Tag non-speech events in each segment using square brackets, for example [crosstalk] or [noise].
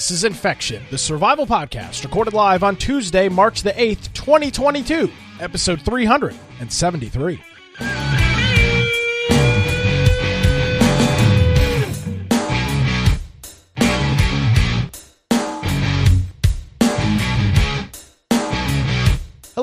This is Infection, the survival podcast, recorded live on Tuesday, March the 8th, 2022, episode 373.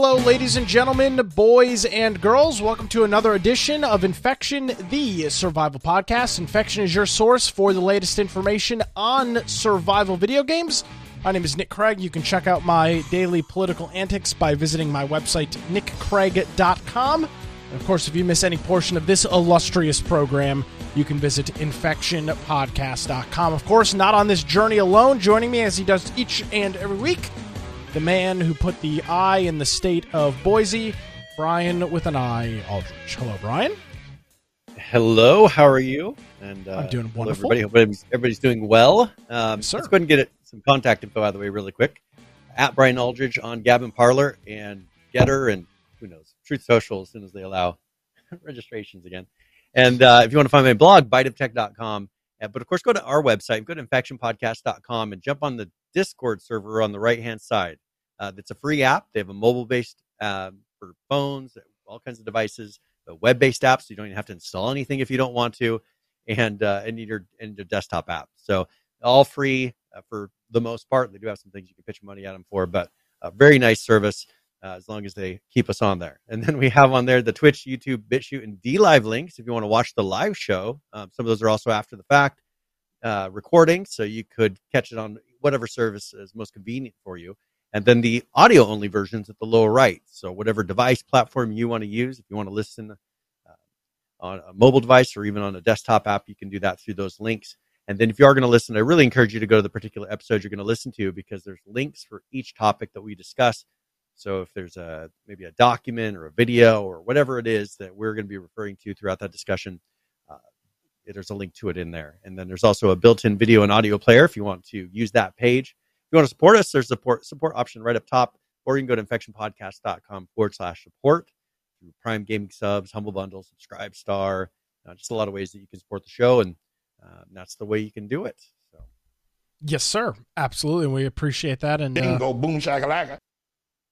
Hello, ladies and gentlemen, boys and girls. Welcome to another edition of Infection, the survival podcast. Infection is your source for the latest information on survival video games. My name is Nick Craig. You can check out my daily political antics by visiting my website, nickcraig.com. And of course, if you miss any portion of this illustrious program, you can visit infectionpodcast.com. Of course, not on this journey alone. Joining me as he does each and every week the man who put the I in the state of Boise, Brian with an I Aldrich. Hello, Brian. Hello, how are you? And uh, I'm doing wonderful. Everybody, everybody's, everybody's doing well. Um, yes, let's go ahead and get it, some contact info out of the way really quick. At Brian Aldridge on Gab Parler and Gettr and who knows Truth Social as soon as they allow [laughs] registrations again. And uh, if you want to find my blog, biteoftech.com. Uh, but of course, go to our website, go to infectionpodcast.com and jump on the Discord server on the right hand side. Uh, it's a free app. They have a mobile based um, for phones, all kinds of devices, a web based app, so you don't even have to install anything if you don't want to, and uh, and your and your desktop app. So all free uh, for the most part. They do have some things you can pitch money at them for, but a very nice service. Uh, as long as they keep us on there. And then we have on there the Twitch, YouTube, BitChute, and DLive links if you want to watch the live show. Um, some of those are also after the fact uh, recording, so you could catch it on whatever service is most convenient for you and then the audio only versions at the lower right. So whatever device platform you want to use, if you want to listen uh, on a mobile device or even on a desktop app, you can do that through those links. And then if you are going to listen, I really encourage you to go to the particular episode you're going to listen to because there's links for each topic that we discuss. So if there's a maybe a document or a video or whatever it is that we're going to be referring to throughout that discussion, uh, there's a link to it in there. And then there's also a built-in video and audio player if you want to use that page you want to support us, there's a support support option right up top, or you can go to infectionpodcast.com forward slash support through Prime Gaming subs, Humble Bundle, Subscribe Star, uh, just a lot of ways that you can support the show, and uh, that's the way you can do it. So, yes, sir, absolutely, we appreciate that. And uh, go boom shakalaka.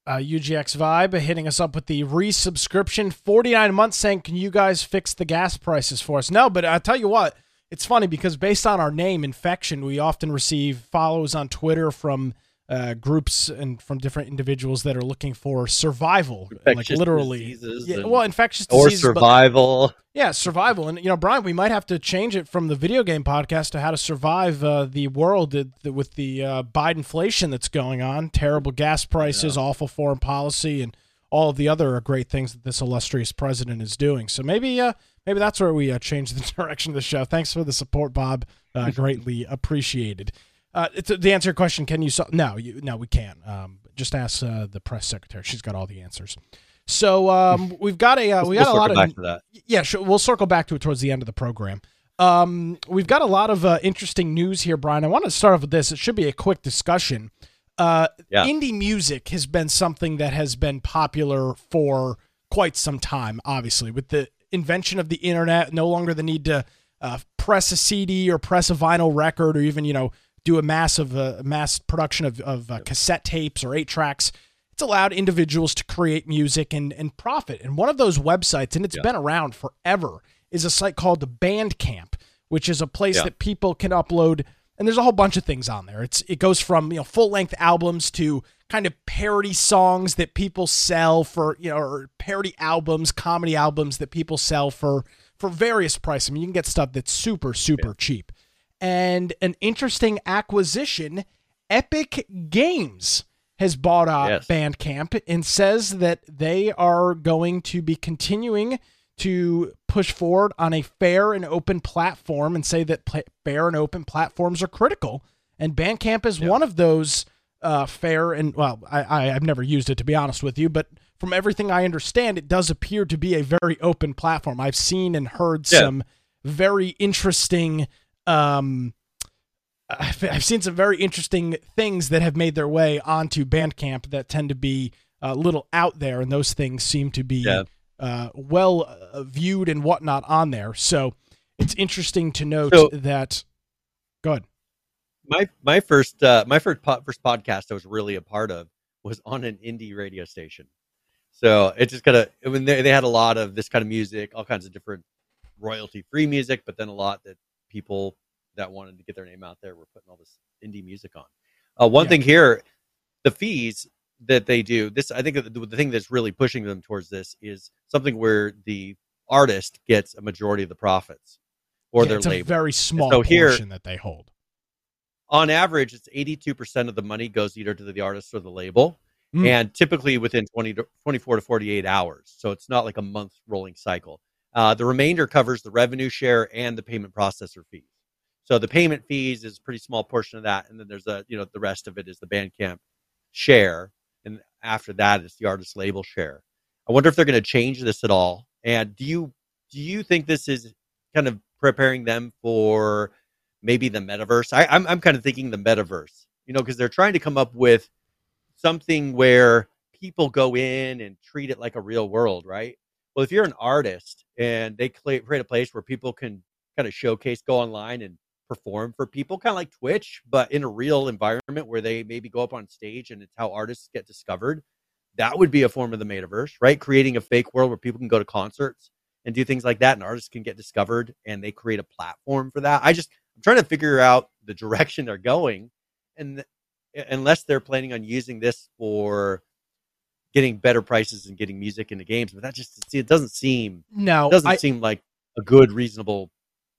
Uh, UGX Vibe hitting us up with the resubscription, 49 months, saying, Can you guys fix the gas prices for us? No, but I tell you what, it's funny because based on our name, Infection, we often receive follows on Twitter from uh, groups and from different individuals that are looking for survival, infectious like literally. Yeah, well, infectious diseases. or diseases, survival. But, yeah, survival, and you know, Brian, we might have to change it from the video game podcast to how to survive uh, the world with the uh, Biden inflation that's going on, terrible gas prices, yeah. awful foreign policy, and all of the other great things that this illustrious president is doing. So maybe uh, maybe that's where we uh, change the [laughs] direction of the show. Thanks for the support, Bob. Uh, [laughs] greatly appreciated. Uh, to, to, answer your question, can you? So- no, you, no, we can't. Um, just ask uh, the press secretary. She's got all the answers. So um, [laughs] we've got a uh, we got we'll a lot of yeah. Sure, we'll circle back to it towards the end of the program. Um, we've got a lot of uh, interesting news here, Brian. I want to start off with this. It should be a quick discussion. Uh, yeah. Indie music has been something that has been popular for quite some time. Obviously, with the invention of the internet, no longer the need to uh, press a CD or press a vinyl record or even you know do a massive uh, mass production of, of uh, cassette tapes or eight tracks. It's allowed individuals to create music and and profit. And one of those websites, and it's yeah. been around forever, is a site called Bandcamp, which is a place yeah. that people can upload. And there's a whole bunch of things on there. It's it goes from you know full length albums to kind of parody songs that people sell for, you know, or parody albums, comedy albums that people sell for for various prices. I mean, you can get stuff that's super super yeah. cheap. And an interesting acquisition, Epic Games has bought out yes. Bandcamp and says that they are going to be continuing to push forward on a fair and open platform and say that fair and open platforms are critical. And Bandcamp is yeah. one of those uh, fair and well, I, I have never used it to be honest with you, but from everything I understand, it does appear to be a very open platform. I've seen and heard yeah. some very interesting. Um, I've, I've, seen some very interesting things that have made their way onto Bandcamp that tend to be a little out there, and those things seem to be yeah. Uh, well uh, viewed and whatnot on there. So it's interesting to note so, that. Go ahead. my my first uh, my first po- first podcast I was really a part of was on an indie radio station. So it just kind of I mean they, they had a lot of this kind of music, all kinds of different royalty free music, but then a lot that people that wanted to get their name out there were putting all this indie music on. Uh, one Yeah. thing here, the fees that they do. This I think the, the thing that's really pushing them towards this is something where the artist gets a majority of the profits or Yeah, their it's a label. very small so here- portion that they hold. on average, it's 82% of the money goes either to the artist or the label, Mm. and typically within 20 to 24 to 48 hours. So it's not like a month rolling cycle. Uh, the remainder covers the revenue share and the payment processor fees. So the payment fees is a pretty small portion of that, and then there's a you know the rest of it is the Bandcamp share, after that it's the artist label share. I wonder if they're going to change this at all. And do you do you think this is kind of preparing them for maybe the metaverse? I, I'm I'm kind of thinking the metaverse, you know, because they're trying to come up with something where people go in and treat it like a real world, right? Well, if you're an artist and they create a place where people can kind of showcase, go online and perform for people, kind of like Twitch, but in a real environment where they maybe go up on stage and it's how artists get discovered. That would be a form of the metaverse, right? Creating a fake world where people can go to concerts and do things like that, and artists can get discovered, and they create a platform for that. I just I'm trying to figure out the [laughs] direction they're going, and th- unless they're planning on using this for getting better prices and getting music into games, but that just see, it doesn't seem No, it doesn't I, seem like a good reasonable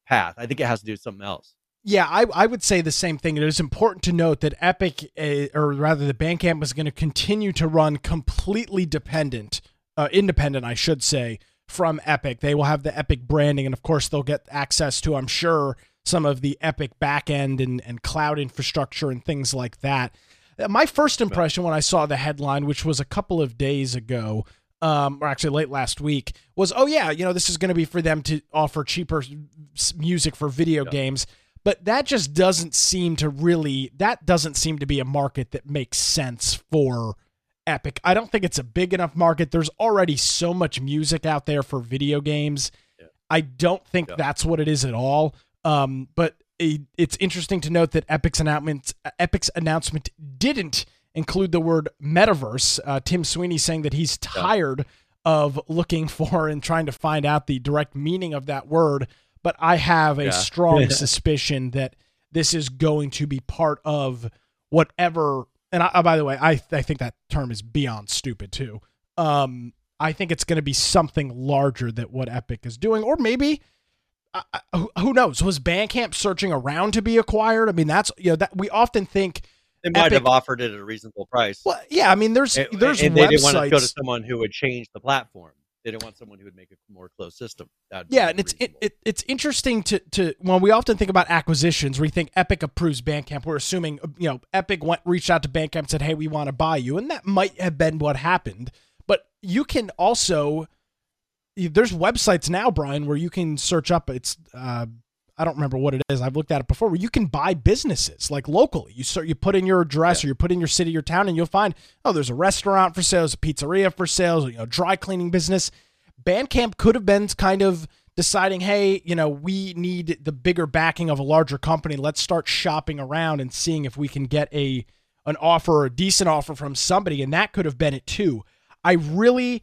path. I think it has to do with something else. Yeah, I, I would say the same thing. It is important to note that Epic, uh, or rather, the Bandcamp is going to continue to run completely dependent, uh, independent, I should say, from Epic. They will have the Epic branding, and of course, they'll get access to, I'm sure, some of the Epic backend and, and cloud infrastructure and things like that. Uh, My first impression when I saw the headline, which was a couple of days ago, um, or actually late last week, was, oh, yeah, you know, this is going to be for them to offer cheaper music for video Yeah. games but that just doesn't seem to really that doesn't seem to be a market that makes sense for epic i don't think it's a big enough market there's already so much music out there for video games Yeah. i don't think Yeah. that's what it is at all um, but it, it's interesting to note that epic's announcement epic's announcement didn't include the word metaverse uh, tim sweeney saying that he's Yeah. tired of looking [laughs] for and trying to find out the direct meaning of that word but I have a Yeah. strong suspicion that this is going to be part of whatever. And I, by the way, I I think that term is beyond stupid too. Um, I think it's going to be something larger than what Epic is doing, or maybe. I- I- who- who knows? Was Bandcamp searching around to be acquired? I mean, that's you know that we often think. They might Epic- have offered it at a reasonable price. Well, yeah, I mean, there's And, there's and they didn't want to go to someone who would change the platform. They didn't want someone who would make a more closed system. That'd Yeah, and it's it, it, it's interesting to to when we often think about acquisitions, we think Epic approves Bandcamp. We're assuming you know Epic went reached out to Bandcamp and said, "Hey, we want to buy you," and that might have been what happened. But you can also there's websites now, Brian, where you can search up. It's uh, I don't remember what it is. I've looked at it before. Where you can buy businesses like locally. You start, you put in your address or you put in your city or town, and you'll find oh, there's a restaurant for sales, a pizzeria for sales, you know, dry cleaning business. Bandcamp could have been kind of deciding, hey, you know, we need the bigger backing of a larger company. Let's start shopping around and seeing if we can get a an offer, a decent offer from somebody, and that could have been it too. I really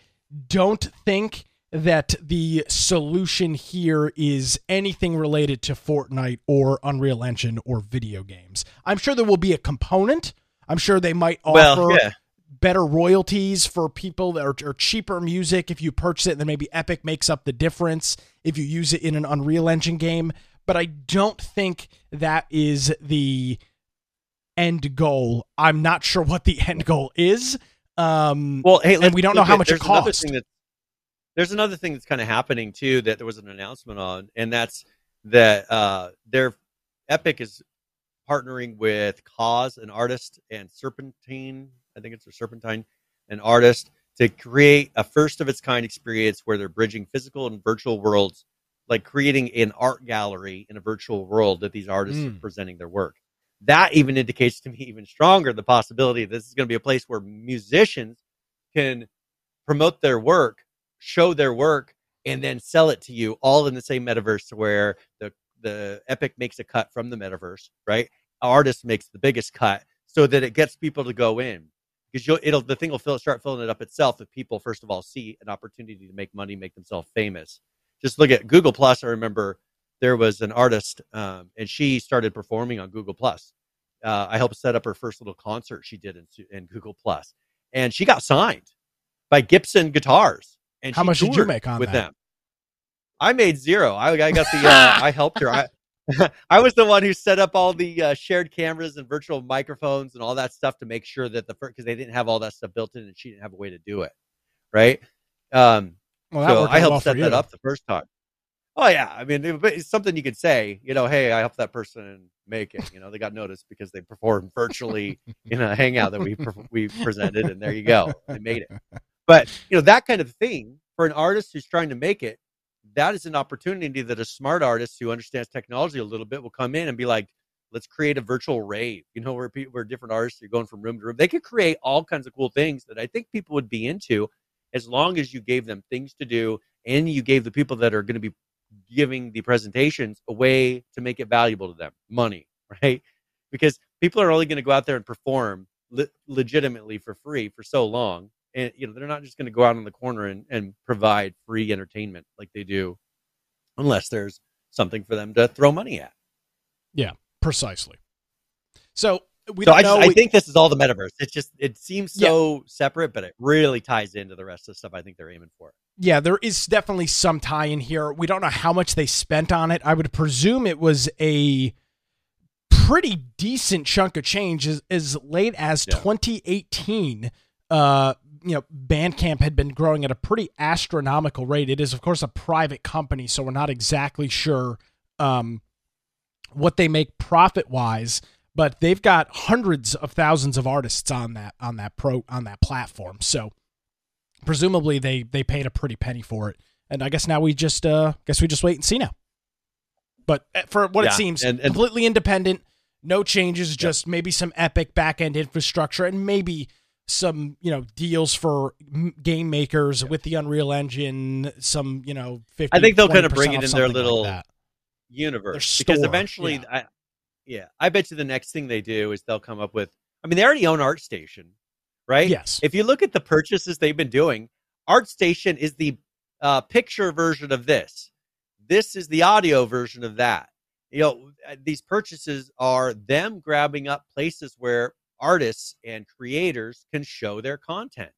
don't think that the solution here is anything related to Fortnite or Unreal Engine or video games. I'm sure there will be a component. I'm sure they might offer well, yeah. better royalties for people that are or cheaper music if you purchase it, and then maybe Epic makes up the difference if you use it in an Unreal Engine game. But I don't think that is the end goal. I'm not sure what the [laughs] end goal is. Um, Well, hey, let's we don't know how much it there's another cost. thing that- there's another thing that's kind of happening too that there was an announcement on, and that's that uh, their Epic is partnering with KAWS, an artist, and Serpentine. I think it's a Serpentine, an artist, to create a first of its kind experience where they're bridging physical and virtual worlds, like creating an art gallery in a virtual world that these artists Mm. are presenting their work. That even indicates to me even stronger the possibility this is going to be a place where musicians can promote their work, show their work, and then sell it to you all in the same metaverse where the the Epic makes a cut from the metaverse, right? artist makes the biggest cut so that it gets people to go in because you'll it'll the thing will fill, start filling it up itself if people first of all see an opportunity to make money, make themselves famous. Just look at Google Plus. I remember there was an artist um, and she started performing on Google Plus. Uh, I helped set up her first little concert she did in, in Google Plus, and she got signed by Gibson Guitars. And how much did you make on with that? them? I made zero. I, I got the. Uh, [laughs] I helped her. I, [laughs] I was the one who set up all the uh, shared cameras and virtual microphones and all that stuff to make sure that the first because they didn't have all that stuff built in and she didn't have a way to do it, right? Um, well, so I helped well set that up the first time. Oh yeah, I mean, it's something you could say, you know, hey, I helped that person make it. You know, they got noticed because they performed virtually in a hangout that we we presented, and there you go, they made it. But you know, that kind of thing for an artist who's trying to make it, that is an opportunity that a smart artist who understands technology a little bit will come in and be like, let's create a virtual rave. You know, where people, where different artists are going from room to room. They could create all kinds of cool things that I think people would be into, as long as you gave them things to do and you gave the people that are going to be giving the presentations a way to make it valuable to them money [laughs] right because people are only going to go out there and perform le- legitimately for free for so long and you know they're not just going to go out on the corner and, and provide free entertainment like they do unless there's something for them to throw money at yeah precisely so we so don't I. Just, we, I think this is all the metaverse. It's just it seems so yeah. separate, but it really ties into the rest of the stuff I think they're aiming for yeah, there is definitely some tie in here. We don't know how much they spent on it. I would presume it was a pretty decent chunk of change as, as late as yeah. 2018. Uh, you know, Bandcamp had been growing at a pretty astronomical rate. It is, of course, a private company, so we're not exactly sure um, what they make profit wise, but they've got hundreds of thousands of artists on that on that pro on that platform. So presumably they they paid a pretty penny for it, and I guess now we just uh guess we just wait and see now. But uh, for what yeah, it seems, and, and, completely independent, no changes, yeah. just maybe some epic back end infrastructure and maybe some you know deals for game makers yeah. with the Unreal Engine. Some you know, 50, I think they'll kind of bring it in their little like universe because eventually, I, yeah, I bet you the next thing they do is they'll come up with. I mean, they already own ArtStation right? Yes. If you look at the purchases they've been doing, ArtStation is the uh, picture version of this. This is the audio version of that. You know, uh, these purchases are them grabbing up places where artists and creators can show their content.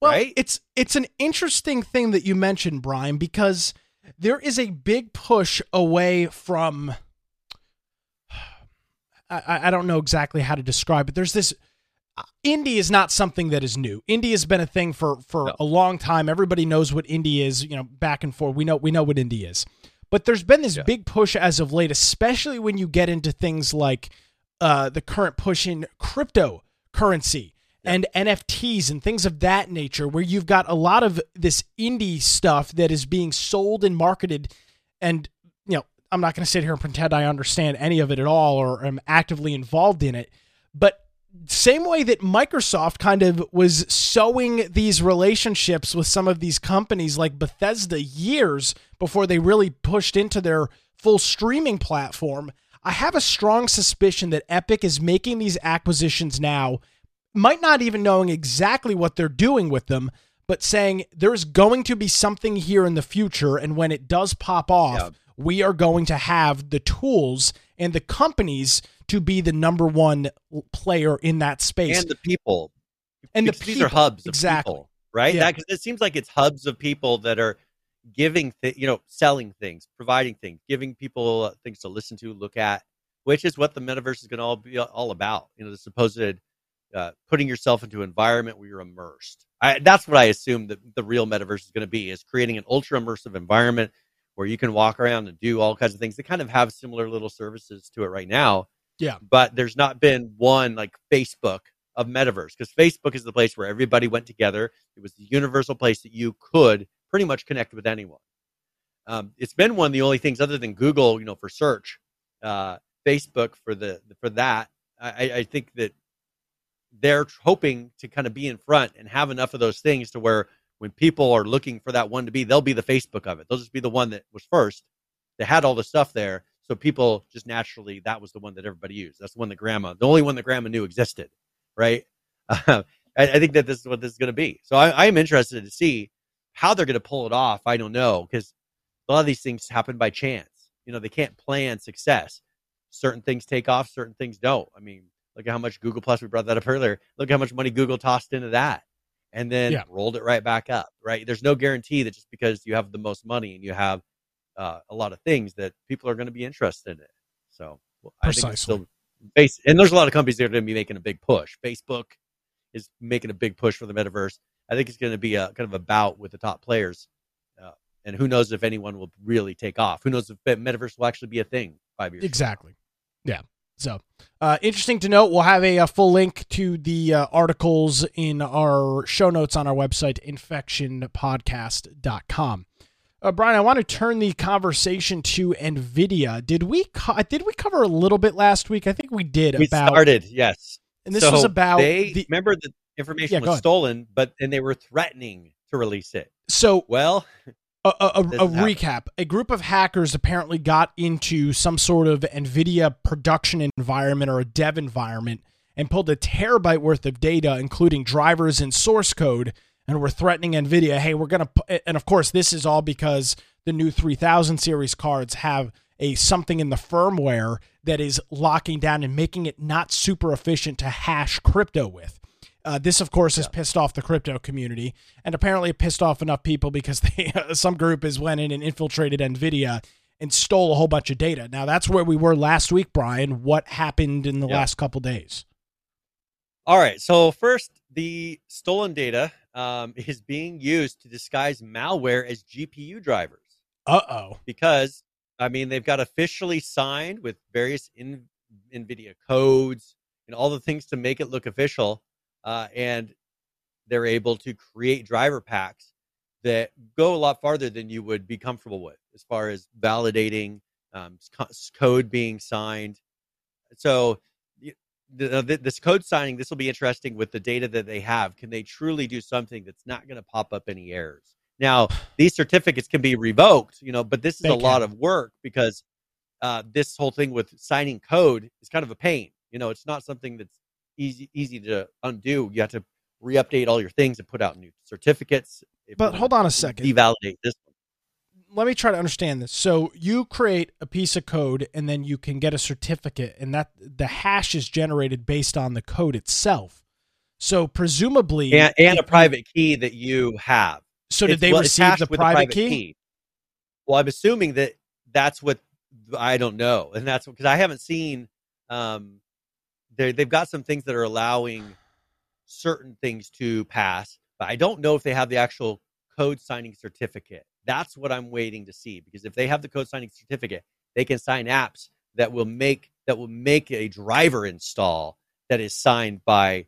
Well, right? it's it's an interesting thing that you mentioned, Brian, because there is a big push away from. [sighs] I, I don't know exactly how to describe it. But there's this uh, indie is not something that is new. Indie has been a thing for for no. a long time. Everybody knows what indie is. You know, back and forth. We know we know what indie is. But there's been this yeah. big push as of late, especially when you get into things like uh, the current push in cryptocurrency and NFTs and things of that nature, where you've got a lot of this indie stuff that is being sold and marketed. And you know, I'm not going to sit here and pretend I understand any of it at all or am actively involved in it, but same way that Microsoft kind of was sowing these relationships with some of these companies like Bethesda years before they really pushed into their full streaming platform, I have a strong suspicion that Epic is making these acquisitions now, might not even knowing exactly what they're doing with them, but saying there's going to be something here in the future. And when it does pop off, yeah. we are going to have the tools and the companies to be the number one player in that space. And the people. And the these are hubs exactly. People, right? Yeah. That, it seems like it's hubs of people that are giving, th- you know, selling things, providing things, giving people uh, things to listen to, look at, which is what the metaverse is going to all be all about. You know, the supposed uh, putting yourself into an environment where you're immersed. I, that's what I assume that the real metaverse is going to be: is creating an ultra immersive environment where you can walk around and do all kinds of things. They kind of have similar little services to it right now, yeah. But there's not been one like Facebook of metaverse because Facebook is the place where everybody went together. It was the universal place that you could pretty much connect with anyone. Um, it's been one of the only things other than Google, you know, for search, uh, Facebook for the for that. I, I think that they're hoping to kind of be in front and have enough of those things to where when people are looking for that one to be, they'll be the Facebook of it. They'll just be the one that was first. They had all the stuff there, So people just naturally that was the one that everybody used. That's the one that grandma, the only one that grandma knew existed, right? Uh, [laughs] I, I, think that this is what this is going to be. So I, I'm interested to see how they're going to pull it off. I don't know because a lot of these things happen by chance. You know, they can't plan success. Certain things take off, certain things don't. I mean, look at how much Google Plus we brought that up earlier. Look how much money Google tossed into that and then yeah. rolled it right back up. Right? There's no guarantee that just because you have the most money and you have uh, a lot of things that people are going to be interested in it. So well, I think it's still base, and there's a lot of companies that are going to be making a big push. Facebook is making a big push for the metaverse. I think it's going to be a kind of a bout with the top players, uh, and who knows if anyone will really take off? Who knows if metaverse will actually be a thing five years? Exactly. Yeah. So, uh, interesting to note. We'll have a, a full link to the uh, articles in our show notes on our website, infectionpodcast.com. Uh, Brian, I want to turn the conversation to Nvidia. Did we co- did we cover a little bit last week? I think we did. We about, started, yes. And this so was about they the, remember the information yeah, was stolen, but and they were threatening to release it. So well, a, a, a, a recap: a group of hackers apparently got into some sort of Nvidia production environment or a dev environment and pulled a terabyte worth of data, including drivers and source code and we're threatening Nvidia, hey, we're going to and of course this is all because the new 3000 series cards have a something in the firmware that is locking down and making it not super efficient to hash crypto with. Uh, this, of course, has yeah. pissed off the crypto community, and apparently it pissed off enough people because [laughs] they, some group has went in and infiltrated Nvidia and stole a whole bunch of data. Now that's where we were last week, Brian. What happened in the yeah. last couple days? All right. So first, the stolen data um, is being used to disguise malware as GPU drivers. Uh oh. Because I mean, they've got officially signed with various in, NVIDIA codes and all the things to make it look official, uh, and they're able to create driver packs that go a lot farther than you would be comfortable with as far as validating um, code being signed. So this code signing, this will be interesting with the data that they have. Can they truly do something that's not going to pop up any errors? Now, these certificates can be revoked, you know, but this is they a can. lot of work because uh, this whole thing with signing code is kind of a pain. You know, it's not something that's easy easy to undo. You have to re-update all your things and put out new certificates. But hold on a second. Devalidate this one. let me try to understand this. So you create a piece of code and then you can get a certificate and that the hash is generated based on the code itself. So presumably and, and a private key that you have. So did it's, they well, receive the private, private key? key? Well, I'm assuming that that's what I don't know. And that's because I haven't seen um they they've got some things that are allowing certain things to pass, but I don't know if they have the actual code signing certificate. That's what I'm waiting to see because if they have the code signing certificate, they can sign apps that will make that will make a driver install that is signed by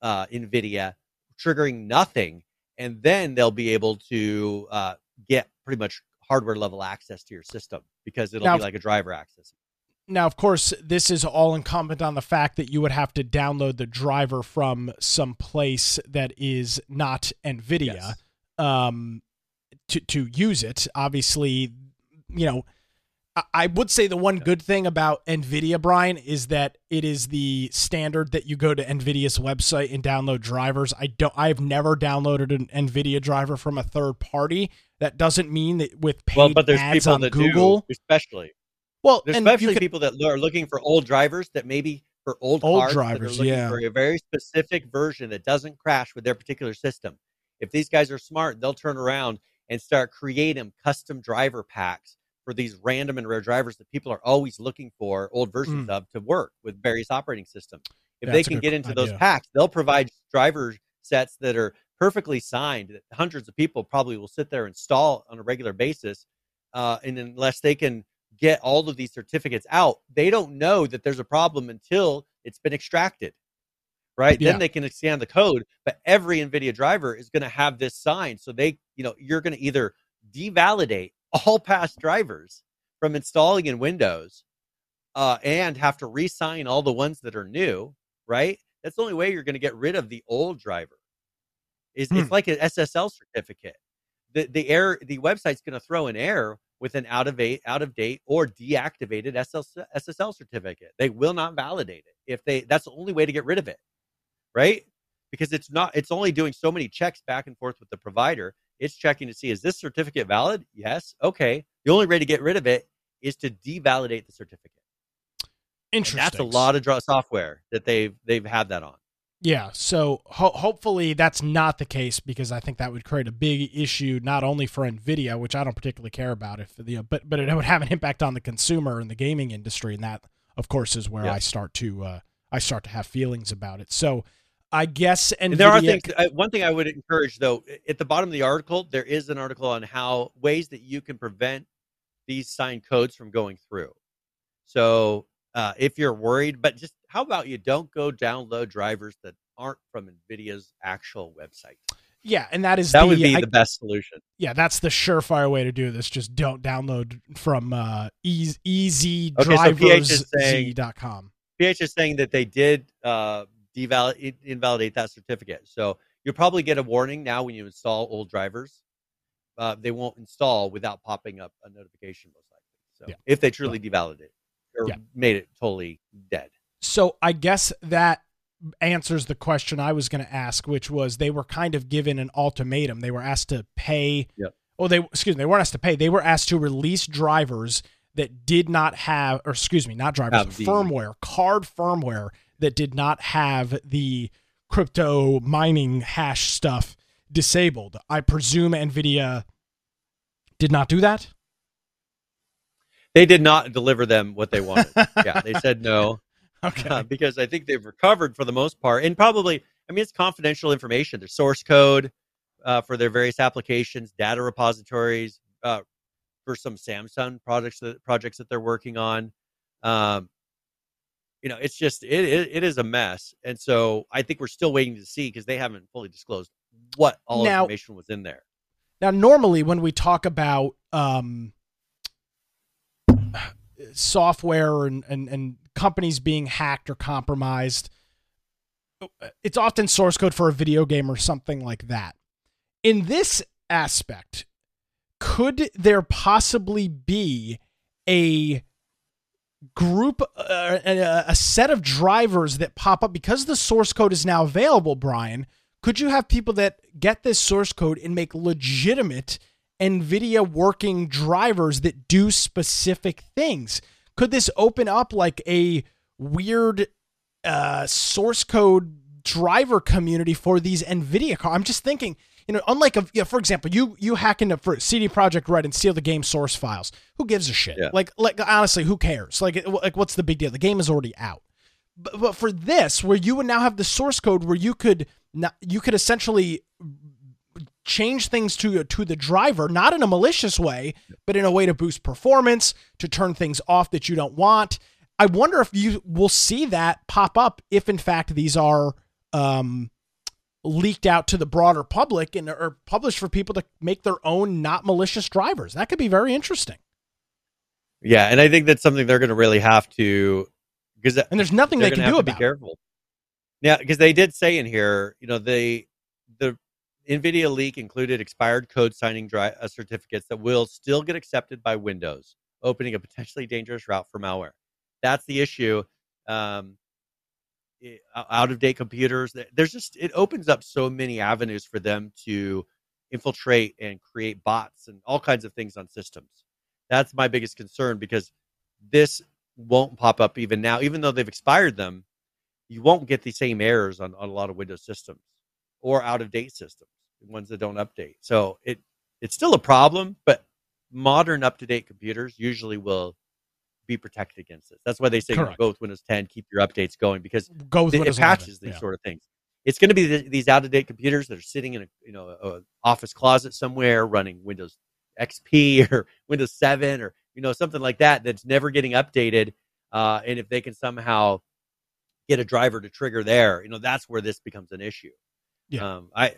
uh, NVIDIA, triggering nothing, and then they'll be able to uh, get pretty much hardware level access to your system because it'll now, be like a driver access. Now, of course, this is all incumbent on the fact that you would have to download the driver from some place that is not NVIDIA. Yes. Um, to to use it. Obviously, you know, I would say the one good thing about NVIDIA, Brian, is that it is the standard that you go to NVIDIA's website and download drivers. I don't. I've never downloaded an NVIDIA driver from a third party. That doesn't mean that with paid well, but there's ads people on that Google, do, especially. Well, especially people that are looking for old drivers that maybe for old, old drivers, yeah, for a very specific version that doesn't crash with their particular system. If these guys are smart, they'll turn around and start creating custom driver packs for these random and rare drivers that people are always looking for old versions mm. of to work with various operating systems. If yeah, they can get into idea. those packs, they'll provide driver sets that are perfectly signed that hundreds of people probably will sit there and install on a regular basis. Uh, and unless they can get all of these certificates out, they don't know that there's a problem until it's been extracted right? Yeah. Then they can scan the code, but every NVIDIA driver is going to have this sign. So they, you know, you're going to either devalidate [laughs] all past drivers from installing in Windows uh, and have to re-sign all the ones that are new, right? That's the only way you're going to get rid of the old driver. Is hmm. it's like an SSL certificate. The the error the website's going to throw an error with an out of date, out of date or deactivated SSL, SSL certificate. They will not validate it if they. That's the only way to get rid of it, right? Because it's not. It's only doing so many checks back and forth with the provider. It's checking to see is this certificate valid? Yes. Okay. The only way to get rid of it is to devalidate the certificate. Interesting. And that's a lot of draw software that they've they've had that on. Yeah, so ho- hopefully that's not the case because I think that would create a big issue not only for Nvidia, which I don't particularly care about, if you know, but but it would have an impact on the consumer and the gaming industry, and that of course is where. I start to uh, I start to have feelings about it. So I guess Nvidia. there are things. Uh, one thing I would encourage though, at the bottom of the article, there is an article on how ways that you can prevent these signed codes from going through. So uh, if you're worried, but just how about you don't go download drivers that aren't from NVIDIA's actual website? Yeah, and that is that the, would be I, the best solution. Yeah, that's the surefire way to do this. Just don't download from uh, easy, easydriversz.com. PH is saying that they did uh, devalid- invalidate that certificate. So you'll probably get a warning now when you install old drivers. Uh, they won't install without popping up a notification, most likely. So yeah. if they truly yeah. devalidate or yeah. made it totally dead. So I guess that answers the question I was going to ask, which was they were kind of given an ultimatum. They were asked to pay. Yep. Oh, they excuse me. They weren't asked to pay. They were asked to release drivers that did not have, or excuse me, not drivers, firmware, card firmware that did not have the crypto mining hash stuff disabled. I presume Nvidia did not do that. They did not deliver them what they wanted. [laughs] yeah, they said no. [laughs] Okay. Uh, because I think they've recovered for the most part, and probably, I mean, it's confidential information. Their source code uh, for their various applications, data repositories uh, for some Samsung projects that projects that they're working on. Um, you know, it's just it, it, it is a mess, and so I think we're still waiting to see because they haven't fully disclosed what all now, information was in there. Now, normally when we talk about um, software and, and, and companies being hacked or compromised, it's often source code for a video game or something like that. In this aspect, could there possibly be a group uh, a, a, set of drivers that pop up because the source code is now available brian could you have people that get this source code and make legitimate NVIDIA working drivers that do specific things. Could this open up like a weird uh, source code driver community for these NVIDIA cars? I'm just thinking, you know, unlike a, you know, for example, you you hack into for CD Projekt Red and steal the game source files. Who gives a shit? Yeah. Like like honestly, who cares? Like like what's the big deal? The game is already out. But, but for this, where you would now have the source code, where you could not, you could essentially change things to to the driver, not in a malicious way, but in a way to boost performance, to turn things off that you don't want. I wonder if you will see that pop up if, in fact, these are um, leaked out to the broader public and are published for people to make their own not malicious drivers. That could be very interesting. Yeah, and I think that's something they're going to really have to because and there's nothing they can do about. Be careful. Yeah, because they did say in here, you know, they the NVIDIA leak included expired code signing dry, uh, certificates that will still get accepted by Windows, opening a potentially dangerous route for malware. That's the issue. Um, out of date computers, there's just, it opens up so many avenues for them to infiltrate and create bots and all kinds of things on systems. That's my biggest concern because this won't pop up even now, even though they've expired them. You won't get the same errors on, on a lot of Windows systems or out of date systems, ones that don't update. So it it's still a problem, but modern up to date computers usually will be protected against this. That's why they say go with Windows 10, keep your updates going because go with it, it patches 11. these yeah. sort of things. It's going to be the, these out of date computers that are sitting in a you know a office closet somewhere running Windows XP [laughs] or Windows 7 or you know something like that that's never getting updated. Uh, and if they can somehow get a driver to trigger there, you know that's where this becomes an issue. Yeah. Um, I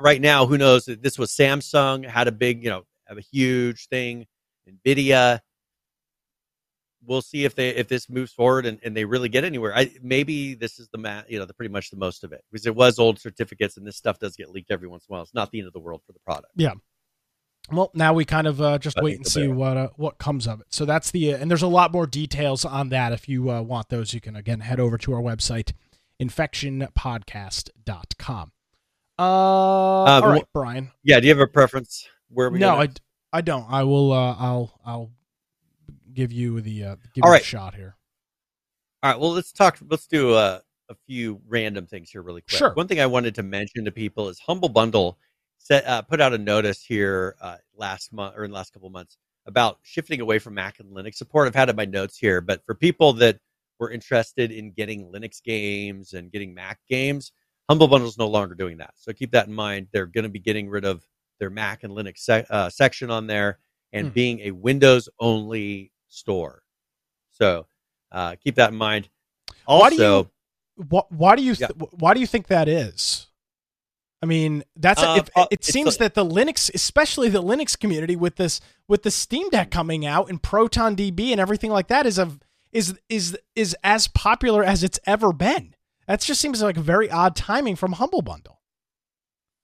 right now, who knows? This was Samsung had a big, you know, have a huge thing. Nvidia. We'll see if they if this moves forward and, and they really get anywhere. I maybe this is the ma- you know the pretty much the most of it because it was old certificates and this stuff does get leaked every once in a while. It's not the end of the world for the product. Yeah. Well, now we kind of uh, just I wait and see what uh, what comes of it. So that's the uh, and there's a lot more details on that. If you uh, want those, you can again head over to our website, infectionpodcast.com. Uh, all well- right, Brian. Yeah. Do you have a preference where we No, I. I don't. I will. Uh, I'll I'll give you the uh, give All you right. a shot here. All right. Well, let's talk. Let's do a, a few random things here, really quick. Sure. One thing I wanted to mention to people is Humble Bundle set uh, put out a notice here uh, last month or in the last couple months about shifting away from Mac and Linux support. I've had it in my notes here, but for people that were interested in getting Linux games and getting Mac games, Humble Bundle is no longer doing that. So keep that in mind. They're going to be getting rid of their Mac and Linux sec- uh, section on there and Hmm. being a Windows only store. So uh, keep that in mind. Also, Why do you- Why, why do you th- Yeah. why do you think that is? I mean, that's Uh, if, uh, it seems a- that the Linux, especially the Linux community, with this with the Steam Deck coming out and Proton DB and everything like that, is a is is is as popular as it's ever been. That just seems like very odd timing from Humble Bundle.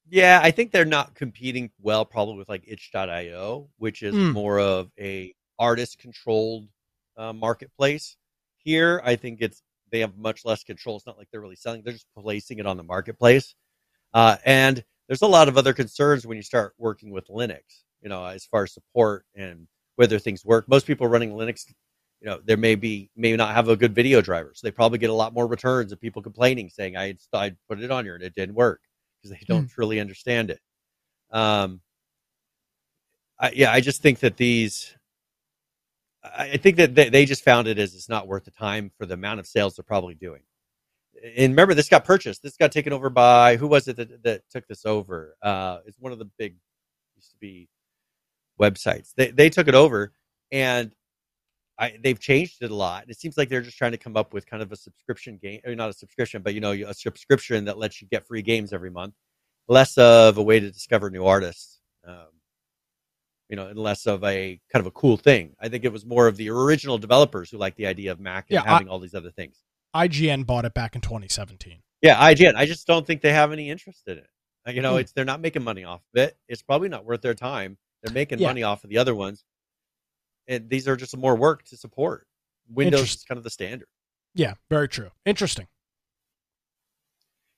Yeah, I think they're not competing well, probably with like itch.io, which is Mm. more of a artist controlled uh, marketplace. Here, I think it's they have much less control. It's not like they're really selling; they're just placing it on the marketplace. Uh, and there's a lot of other concerns when you start working with Linux. You know, as far as support and whether things work. Most people running Linux, you know, there may be may not have a good video driver, so they probably get a lot more returns of people complaining, saying I I put it on here and it didn't work because they don't truly understand it. Um, I, yeah, I just think that these, I I think that they, they just found it as it's not worth the time for the amount of sales they're probably doing. And remember, this got purchased. This got taken over by who was it that, that took this over? Uh, it's one of the big used to be websites. They they took it over, and I, they've changed it a lot. It seems like they're just trying to come up with kind of a subscription game, or not a subscription, but you know, a subscription that lets you get free games every month. Less of a way to discover new artists, um, you know, and less of a kind of a cool thing. I think it was more of the original developers who liked the idea of Mac and Yeah, I- having all these other things. IGN bought it back in 2017. Yeah, IGN. I just don't think they have any interest in it. Uh, You know, Hmm. it's they're not making money off of it. It's probably not worth their time. They're making Yeah. money off of the other ones, and these are just more work to support. Windows is kind of the standard. Yeah, very true. Interesting.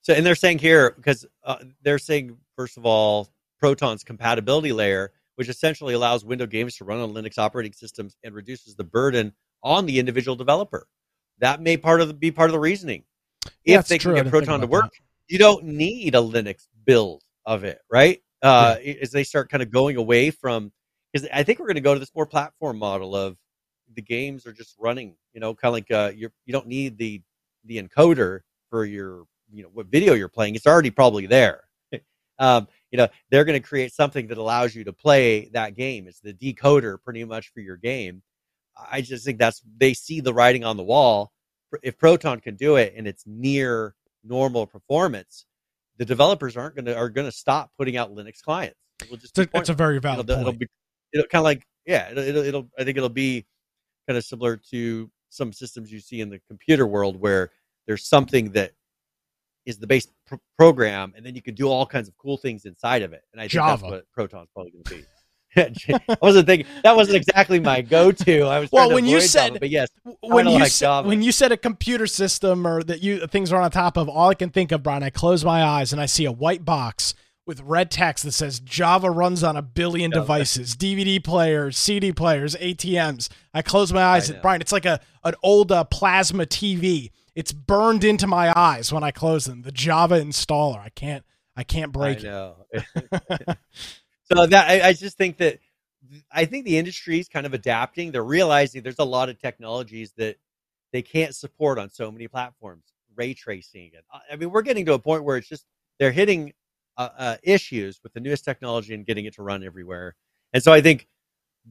So, and they're saying here because uh, they're saying first of all, Proton's compatibility layer, which essentially allows Windows games to run on Linux operating systems and reduces the burden on the individual developer. That may part of the, be part of the reasoning. Yeah, if they. Can get Proton to work, you don't need a Linux build of it, right? Uh, As they start kind of going away from, because I think we're going to go to this more platform model of the games are just running, you know, kind of like uh, you're, you don't need the the encoder for your, you know, what video you're playing. It's already probably there. [laughs] um, you know, they're going to create something that allows you to play that game. It's the decoder pretty much for your game. I just think that's they see the writing on the wall. If Proton can do it and it's near normal performance, the developers aren't going to are going to stop putting out Linux clients. Just It's a, it's a very valid it'll point. be it'll kind of like yeah it'll, it'll it'll I think it'll be kind of similar to some systems you see in the computer world where there's something that is the base pr- program and then you can do all kinds of cool things inside of it and I think that's what Proton's probably going to be. [laughs] I wasn't thinking that wasn't exactly my go-to. I was Well, when you said- Java, but yes, when you like said, when you said a computer system or that you things are on top of, all I can think of, Brian, I close my eyes and I see a white box with red text that says Java runs on a billion devices, DVD players, CD players, ATMs. I close my eyes, and. Brian, it's like a an old uh, plasma TV. It's burned into my eyes when I close them. The Java installer, I can't, I can't break I it. [laughs] [laughs] so that I, I just think that I think the industry is kind of adapting. They're realizing there's a lot of technologies that they can't support on so many platforms. Ray tracing, and I mean, we're getting to a point where it's just they're hitting uh, uh, issues with the newest technology and getting it to run everywhere. And so I think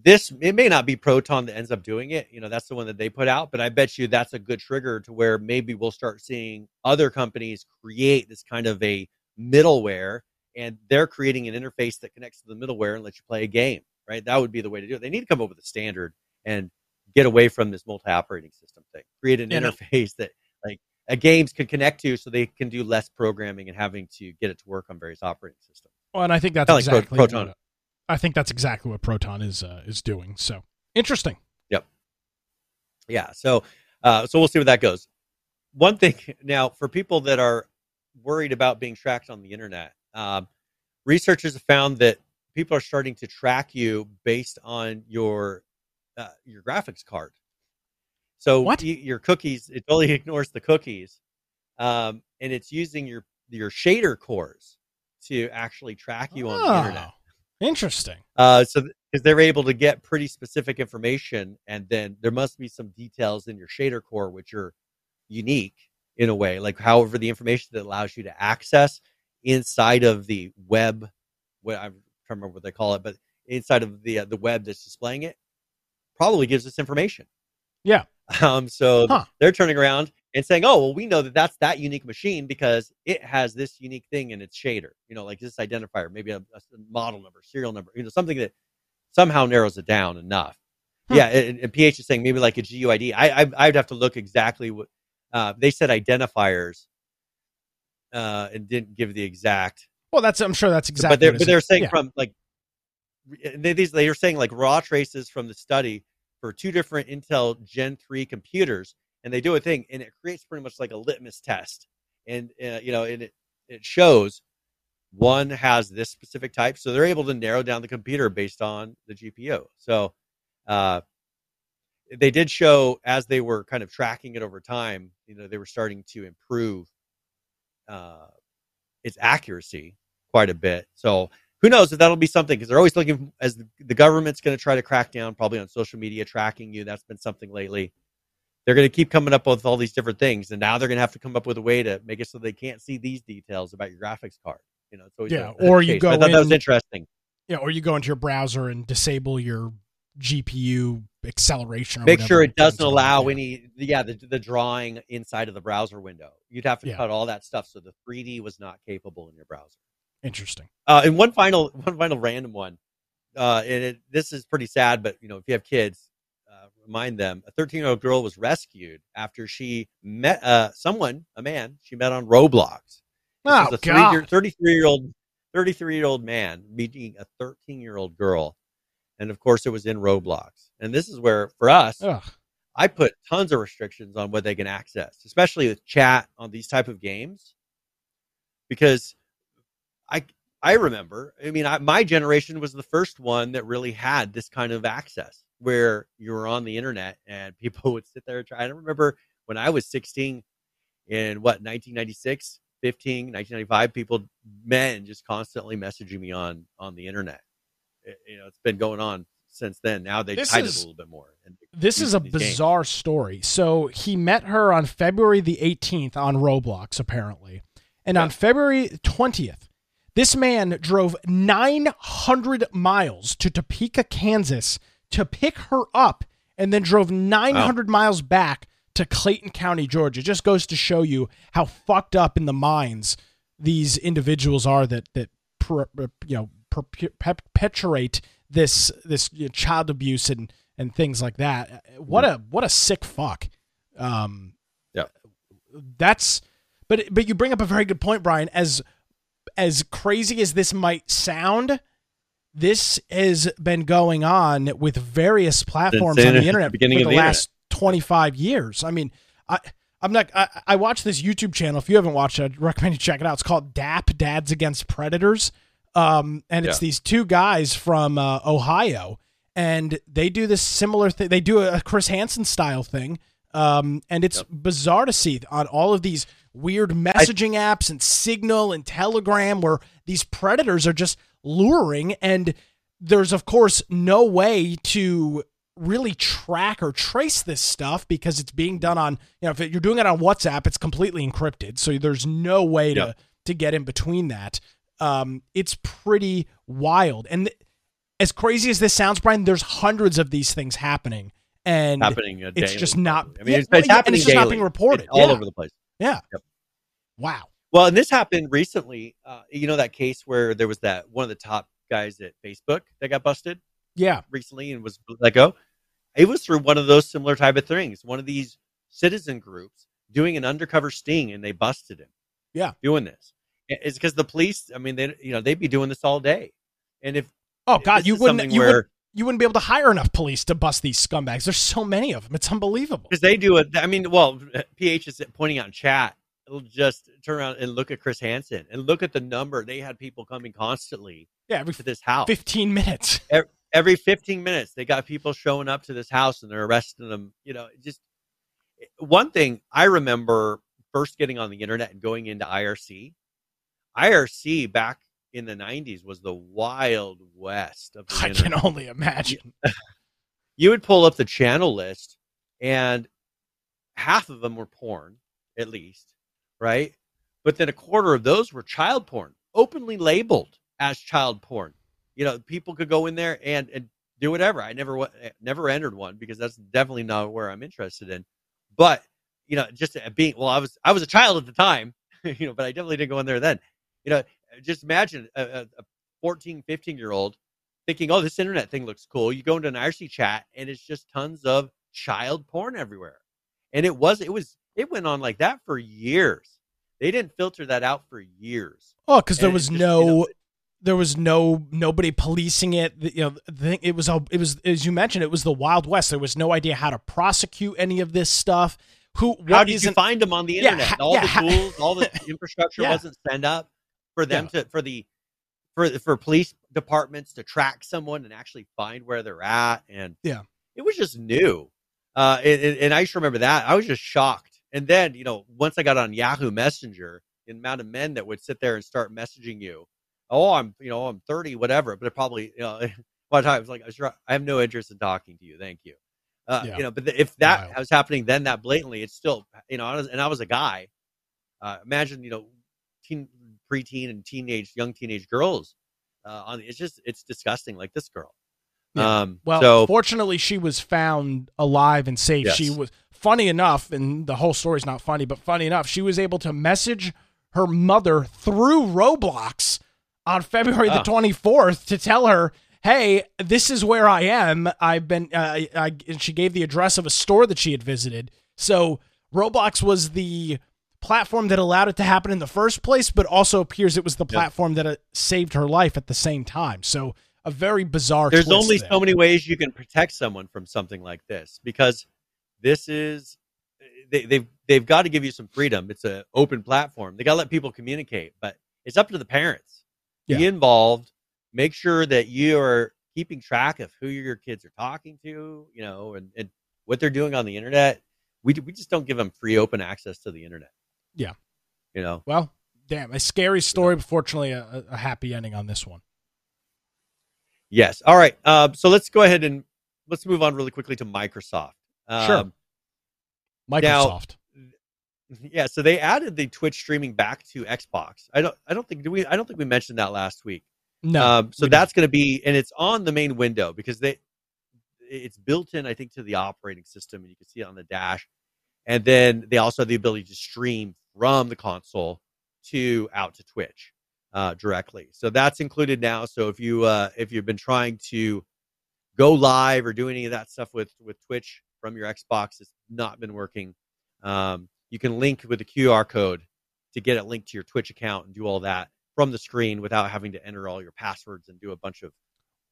this it may not be Proton that ends up doing it. You know, that's the one that they put out, but I bet you that's a good trigger to where maybe we'll start seeing other companies create this kind of a middleware and they're creating an interface that connects to the middleware and lets you play a game, right? That would be the way to do it. They need to come up with a standard and get away from this multi-operating system thing. Create an Yeah, no. interface that like a games can connect to so they can do less programming and having to get it to work on various operating systems. Well, and I think that's like Pro- exactly Proton. what- I think that's exactly what Proton is uh, is doing. So interesting. Yep. Yeah. So uh, so we'll see where that goes. One thing [laughs] now for people that are worried about being tracked on the internet, um, researchers have found that people are starting to track you based on your uh, your graphics card. So What? your cookies, it totally [laughs] ignores the cookies, um, and it's using your your shader cores to actually track you on the internet. Oh, Interesting. Uh, so because they're able to get pretty specific information, and then there must be some details in your shader core which are unique in a way, like however the information that allows you to access inside of the web. What I'm trying to remember what they call it, but inside of the uh, the web that's displaying it, probably gives us information. Yeah. [laughs] Um. So Huh. they're turning around and saying, "Oh, well, we know that that's that unique machine because it has this unique thing in its shader. You know, like this identifier, maybe a, a model number, serial number. You know, something that somehow narrows it down enough." Hmm. Yeah, and, and PH is saying maybe like a GUID. I, I I'd have to look exactly what uh, they said identifiers, uh, and didn't give the exact Well, that's I'm sure that's exactly. but they're what but they're saying Yeah. from like they, these they're saying like raw traces from the study for two different Intel Gen three computers, and they do a thing, and it creates pretty much like a litmus test, and uh, you know, and it it shows one has this specific type, so they're able to narrow down the computer based on the GPU. So, uh, they did show as they were kind of tracking it over time, you know, they were starting to improve uh, its accuracy quite a bit. So who knows if that'll be something because they're always looking as the, the government's going to try to crack down probably on social media tracking you. That's been something lately. They're going to keep coming up with all these different things, and now they're going to have to come up with a way to make it so they can't see these details about your graphics card. You know, it's always Yeah, or you case. go I thought that was interesting. Yeah, or you go into your browser and disable your GPU acceleration. Or Make sure it doesn't allow any, yeah, the, the drawing inside of the browser window. You'd have to Yeah. cut all that stuff so the 3D was not capable in your browser. Interesting. Uh, and one final, one final random one. Uh, and it, this is pretty sad, but you know, if you have kids, uh, remind them. A 13 year old girl was rescued after she met uh, someone, a man she met on Roblox. This Oh was a God. 33 year old, 33 year old man meeting a 13 year old girl, and of course, it was in Roblox. And this is where, for us, Ugh. I put tons of restrictions on what they can access, especially with chat on these type of games, because I I remember. I mean, I, my generation was the first one that really had this kind of access, where you were on the internet and [laughs] people would sit there and try. I remember when I was 16 in what 1996, 15, 1995, people men just constantly messaging me on on the internet. It- you know, it's been going on since then. Now they This tied is- it a little bit more. This is a using these games. bizarre story. So he met her on February the 18th on Roblox, apparently. And on Yeah. February 20th, this man drove 900 miles to Topeka, Kansas to pick her up and then drove 900 miles back to Clayton County, Georgia. It just goes to show you how fucked up in the minds these individuals are that that per, you know perpe- perpetuate this this you know, child abuse and and things like that. What a what a sick fuck. Um, Yeah. that's but but you bring up a very good point, Brian. As as crazy as this might sound, this has been going on with various platforms on the the internet beginning for the the last 25 years. I mean, I I'm not I, I watched this YouTube channel. If you haven't watched it, I'd recommend you check it out. It's called DAP Dads Against Predators. Um, and it's Yeah. these two guys from uh, Ohio, and they do this similar thing. They do a Chris Hansen style thing. Um, and it's bizarre to see on all of these weird messaging apps and Signal and Telegram where these predators are just luring. And there's, of course, no way to really track or trace this stuff because it's being done on, you know, if you're doing it on WhatsApp, it's completely encrypted. So there's no way to, to get in between that. Um, it's pretty wild. And th- as crazy as this sounds, Brian, there's hundreds of these things happening. And happening. It's daily, just not- I mean, yeah, it's, well, it's yeah, happening it's just not being reported. It's all Yeah. over the place. Yeah. Yep. Wow. Well, and this happened recently. Uh, you know that case where there was that one of the top guys at Facebook that got busted Yeah. recently and was let go. It was through one of those similar type of things. One of these citizen groups doing an undercover sting, and they busted him. Yeah. doing this. It's because the police. I mean, they you know they'd be doing this all day, and if Oh God, you wouldn't you where- would you wouldn't be able to hire enough police to bust these scumbags. There's so many of them. It's unbelievable. because they do it. I mean, well, PH is pointing out in chat. It'll just turn around and look at Chris Hansen and look at the number. They had people coming constantly Yeah, every to this house. 15 minutes. [laughs] Every 15 minutes, they got people showing up to this house and they're arresting them. You know, just one thing I remember first getting on the internet and going into IRC. IRC back in the 90s was the wild west of the I internet. can only imagine. [laughs] you would pull up the channel list and half of them were porn at least right? But then a quarter of those were child porn openly labeled as child porn. You know people could go in there and, and do whatever. I never eh, never entered one because that's definitely not where i'm interested in. But you know just eh, being well i was i was a child at the time [laughs] you know but i definitely didn't go in there then. You know just imagine a, a a 14 15 year old thinking, oh, this internet thing looks cool. You go into an IRC chat and it's just tons of child porn everywhere. And it was, it was, it went on like that for years. They didn't filter that out for years. Oh, because there was just, you no, know, there was no nobody policing it. You know, the thing it was a, it was as you mentioned, it was the Wild West. There was no idea how to prosecute any of this stuff. Who? how did you find them on the Yeah, internet? ha- all yeah, the tools, all the [laughs] infrastructure Yeah. wasn't set up for them to, for the, for, for police departments to track someone and actually find where they're at. And Yeah. it was just new. Uh, and, and- I just remember that. I was just shocked. And then, you know, once I got on Yahoo Messenger, the amount of men that would sit there and start messaging you, oh, I'm, you know, I'm 30, whatever. But it probably, you know, [laughs] one time I was like, I have no interest in talking to you. Thank you. Uh, Yeah. You know, but the, if that Wild. was happening then that blatantly, it's still, you know, and I was a guy. Uh, imagine, you know, teen, preteen and teenage, young teenage girls. Uh, on it's just, it's disgusting. Like this girl. Yeah. Um, Well, so fortunately, she was found alive and safe. Yes. She was funny enough, and the whole story's not funny, but funny enough, she was able to message her mother through Roblox on February the Oh. twenty fourth to tell her, "Hey, this is where I am. I've been." Uh, I, I, and she gave the address of a store that she had visited. So Roblox was the platform that allowed it to happen in the first place, but also appears it was the Yep. platform that uh, saved her life at the same time. So a very bizarre. there's only there. so many ways you can protect someone from something like this because this is they, they've they've got to give you some freedom. It's an open platform. They got to let people communicate, but it's up to the parents. Be involved. Make sure that you are keeping track of who your kids are talking to, you know, and, and what they're doing on the internet. We we just don't give them free open access to the internet. Yeah. you know. Well, damn, a scary story, but fortunately, a, a happy ending on this one. Yes. All right. Um, so let's go ahead and let's move on really quickly to Microsoft. Um, Sure. Microsoft. [laughs] Yeah, so they added the Twitch streaming back to Xbox. I don't I don't think do we I don't think we mentioned that last week. no, um, so we that's going to be and it's on the main window because they it's built in I think to the operating system and you can see it on the dash. And then they also have the ability to stream from the console to out to Twitch uh, directly. So that's included now. So if you uh, if you've been trying to go live or do any of that stuff with with Twitch from your Xbox, it's not been working. Um, you can link with the QR code to get it linked to your Twitch account and do all that from the screen without having to enter all your passwords and do a bunch of.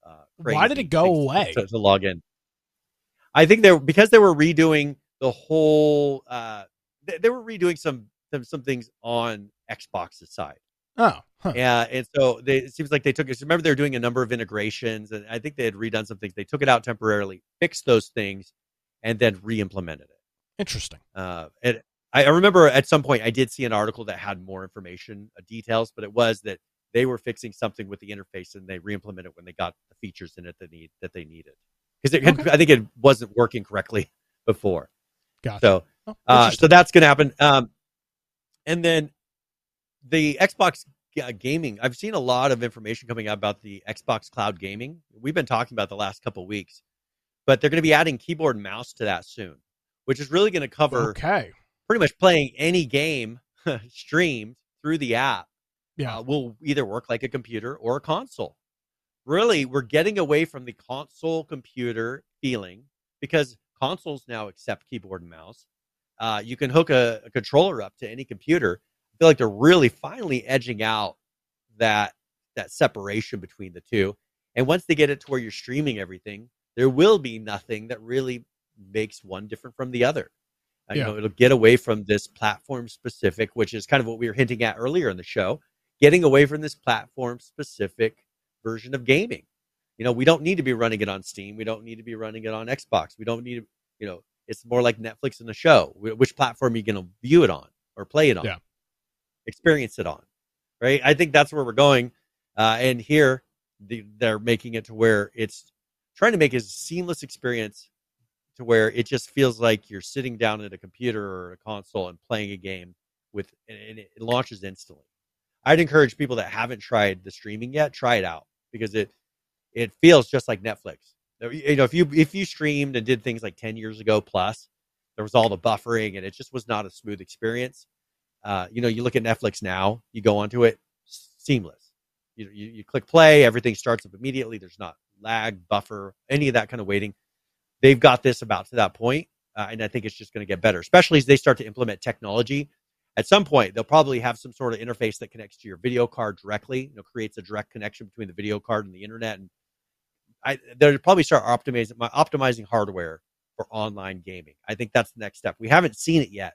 Uh, Why did it go away? to, to log in? I think they were because they were redoing the whole. Uh, they, they were redoing some some, some things on Xbox's side. oh, huh. Yeah, and so they, it seems like they took it. Remember, they were doing a number of integrations, and I think they had redone some things. They took it out temporarily, fixed those things, and then re-implemented it. interesting. Uh, and I, I remember at some point I did see an article that had more information, uh, details, but it was that they were fixing something with the interface and they re-implemented it when they got the features in it that need that they needed because Okay. I think it wasn't working correctly [laughs] before. Gotcha. So Oh, uh, so that's going to happen. Um, and then the Xbox gaming. I've seen a lot of information coming out about the Xbox Cloud Gaming. We've been talking about the last couple weeks, but they're going to be adding keyboard and mouse to that soon, which is really going to cover okay. pretty much playing any game [laughs] streamed through the app. Yeah. uh, will either work like a computer or a console. Really, we're getting away from the console computer feeling because consoles now accept keyboard and mouse. Uh, you can hook a, a controller up to any computer. I feel like they're really finally edging out that that separation between the two. And once they get it to where you're streaming everything, there will be nothing that really makes one different from the other. Uh, You know, it'll get away from this platform specific, which is kind of what we were hinting at earlier in the show, getting away from this platform specific version of gaming. You know, we don't need to be running it on Steam. We don't need to be running it on Xbox. We don't need to, you know, it's more like Netflix and a show. Which platform are you going to view it on or play it on? Yeah. Experience it on, right? I think that's where we're going. Uh, and here the, they're making it to where it's trying to make a seamless experience to where it just feels like you're sitting down at a computer or a console and playing a game with, and it launches instantly. I'd encourage people that haven't tried the streaming yet, try it out because it it feels just like Netflix. You know, if you if you streamed and did things like ten years ago plus, there was all the buffering and it just was not a smooth experience. Uh, you know, you look at Netflix now, you go onto it, seamless. You, you you click play, everything starts up immediately. There's not lag, buffer, any of that kind of waiting. They've got this about to that point, uh, and I think it's just going to get better, especially as they start to implement technology at some point they'll probably have some sort of interface that connects to your video card directly you know creates a direct connection between the video card and the internet and I, they'll probably start optimizing my optimizing hardware for online gaming i think that's the next step we haven't seen it yet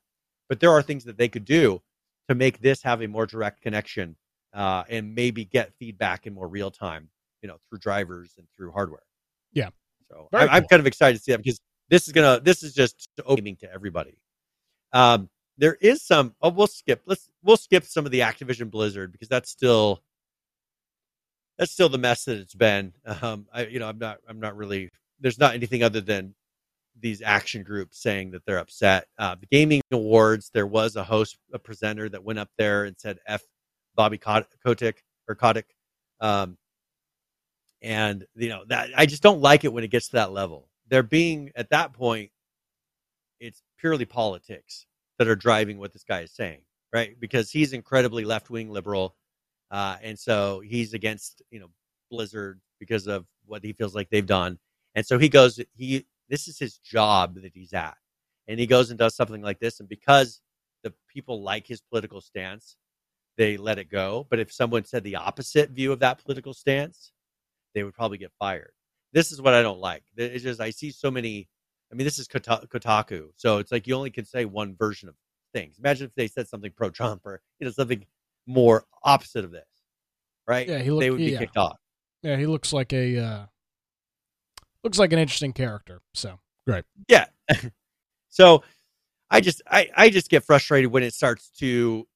but there are things that they could do to make this have a more direct connection uh, and maybe get feedback in more real time you know through drivers and through hardware Yeah. so Very I, i'm cool. kind of excited to see that because this is gonna this is just opening to everybody um there is some oh we'll skip let's we'll skip some of the activision blizzard because that's still that's still the mess that it's been. Um i you know i'm not i'm not really there's not anything other than these action groups saying that they're upset. Uh the gaming awards there was a host a presenter that went up there and said f bobby kotick or kotick. Um and you know that i just don't like it when it gets to that level. They're being at that point it's purely politics that are driving what this guy is saying, right? Because he's incredibly left wing liberal, uh, and so he's against you know Blizzard because of what he feels like they've done, and so he goes he this is his job that he's at, and he goes and does something like this, and because the people like his political stance, they let it go. But if someone said the opposite view of that political stance, they would probably get fired. This is what I don't like. It's just I see so many I mean, this is Kota- Kotaku, so it's like you only can say one version of things. Imagine if they said something pro Trump or you know something more opposite of this, right? Yeah, he looked- they would be yeah. kicked off. Yeah, he looks like a uh, looks like an interesting character. So great. Yeah. [laughs] so I just I I just get frustrated when it starts to